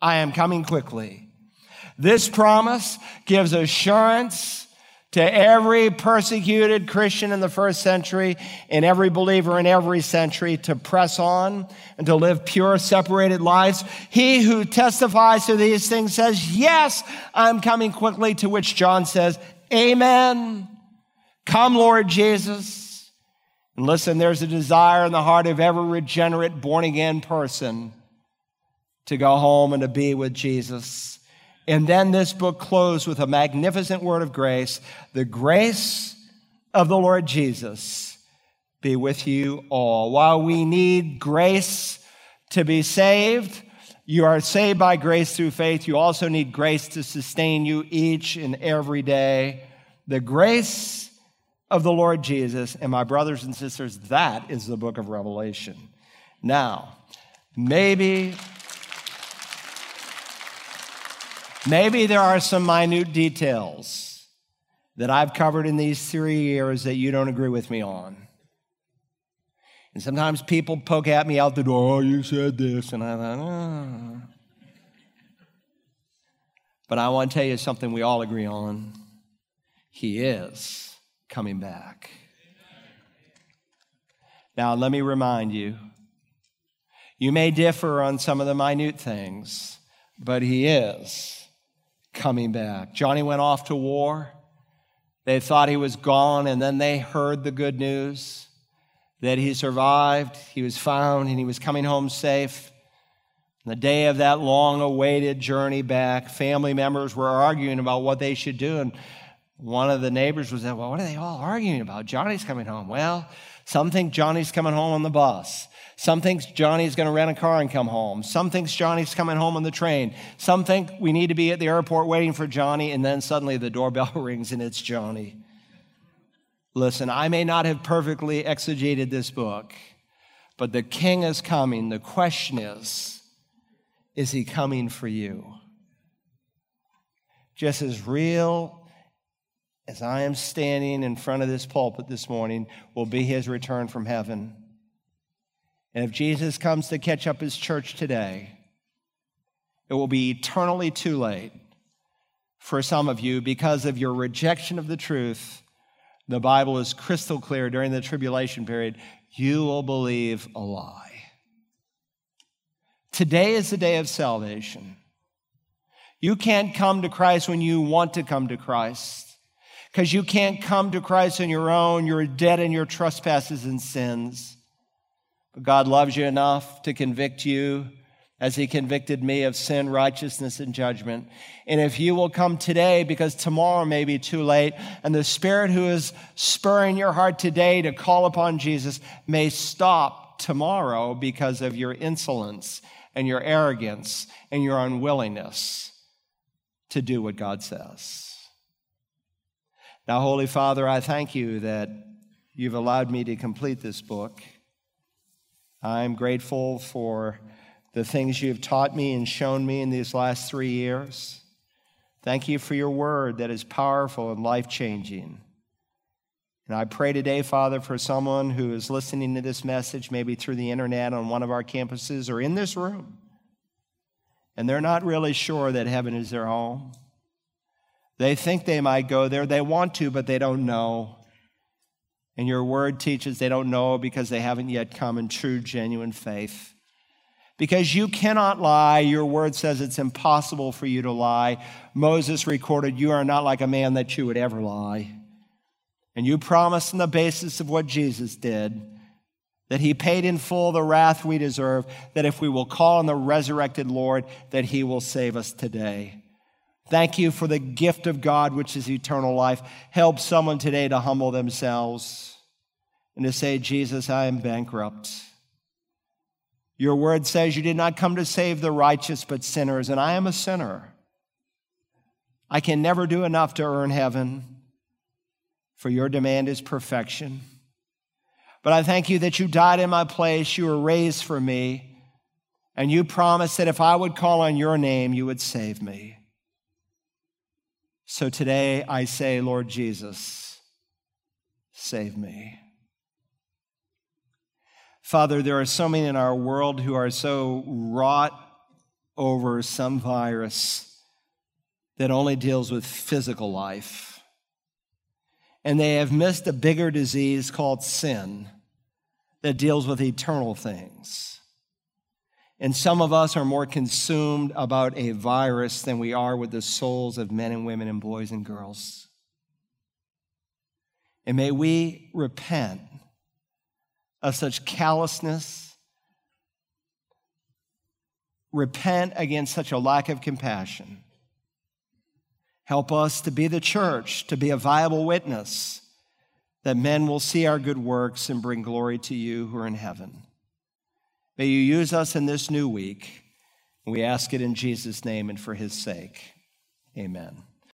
I am coming quickly. This promise gives assurance to every persecuted Christian in the first century and every believer in every century to press on and to live pure, separated lives. He who testifies to these things says, Yes, I'm coming quickly, to which John says, Amen. Come, Lord Jesus. And listen, there's a desire in the heart of every regenerate, born again person to go home and to be with Jesus. And then this book closed with a magnificent word of grace. The grace of the Lord Jesus be with you all. While we need grace to be saved, you are saved by grace through faith. You also need grace to sustain you each and every day. The grace of the Lord Jesus. And my brothers and sisters, that is the book of Revelation. Now, maybe Maybe there are some minute details that I've covered in these three years that you don't agree with me on. And sometimes people poke at me out the door, oh, you said this. And I thought, oh. But I want to tell you something we all agree on. He is coming back. Now, let me remind you you may differ on some of the minute things, but He is coming back. Johnny went off to war. They thought he was gone, and then they heard the good news that he survived, he was found, and he was coming home safe. On the day of that long awaited journey back, family members were arguing about what they should do. And one of the neighbors was like, Well, what are they all arguing about? Johnny's coming home. Well, some think Johnny's coming home on the bus. Some thinks Johnny's going to rent a car and come home. Some thinks Johnny's coming home on the train. Some think we need to be at the airport waiting for Johnny, and then suddenly the doorbell rings and it's Johnny. Listen, I may not have perfectly exegeted this book, but the king is coming. The question is, is he coming for you? Just as real as I am standing in front of this pulpit this morning will be his return from heaven. And if Jesus comes to catch up his church today, it will be eternally too late for some of you because of your rejection of the truth. The Bible is crystal clear during the tribulation period. You will believe a lie. Today is the day of salvation. You can't come to Christ when you want to come to Christ because you can't come to Christ on your own. You're dead in your trespasses and sins. But God loves you enough to convict you as he convicted me of sin, righteousness, and judgment. And if you will come today, because tomorrow may be too late, and the Spirit who is spurring your heart today to call upon Jesus may stop tomorrow because of your insolence and your arrogance and your unwillingness to do what God says. Now, Holy Father, I thank you that you've allowed me to complete this book. I'm grateful for the things you've taught me and shown me in these last three years. Thank you for your word that is powerful and life changing. And I pray today, Father, for someone who is listening to this message, maybe through the internet on one of our campuses or in this room, and they're not really sure that heaven is their home. They think they might go there, they want to, but they don't know. And your word teaches they don't know because they haven't yet come in true, genuine faith. Because you cannot lie. Your word says it's impossible for you to lie. Moses recorded, You are not like a man that you would ever lie. And you promised on the basis of what Jesus did that he paid in full the wrath we deserve, that if we will call on the resurrected Lord, that he will save us today. Thank you for the gift of God, which is eternal life. Help someone today to humble themselves and to say, Jesus, I am bankrupt. Your word says you did not come to save the righteous, but sinners, and I am a sinner. I can never do enough to earn heaven, for your demand is perfection. But I thank you that you died in my place, you were raised for me, and you promised that if I would call on your name, you would save me. So today I say, Lord Jesus, save me. Father, there are so many in our world who are so wrought over some virus that only deals with physical life. and they have missed a bigger disease called sin that deals with eternal things. And some of us are more consumed about a virus than we are with the souls of men and women and boys and girls. And may we repent of such callousness, repent against such a lack of compassion. Help us to be the church, to be a viable witness, that men will see our good works and bring glory to you who are in heaven. May you use us in this new week. We ask it in Jesus' name and for his sake. Amen.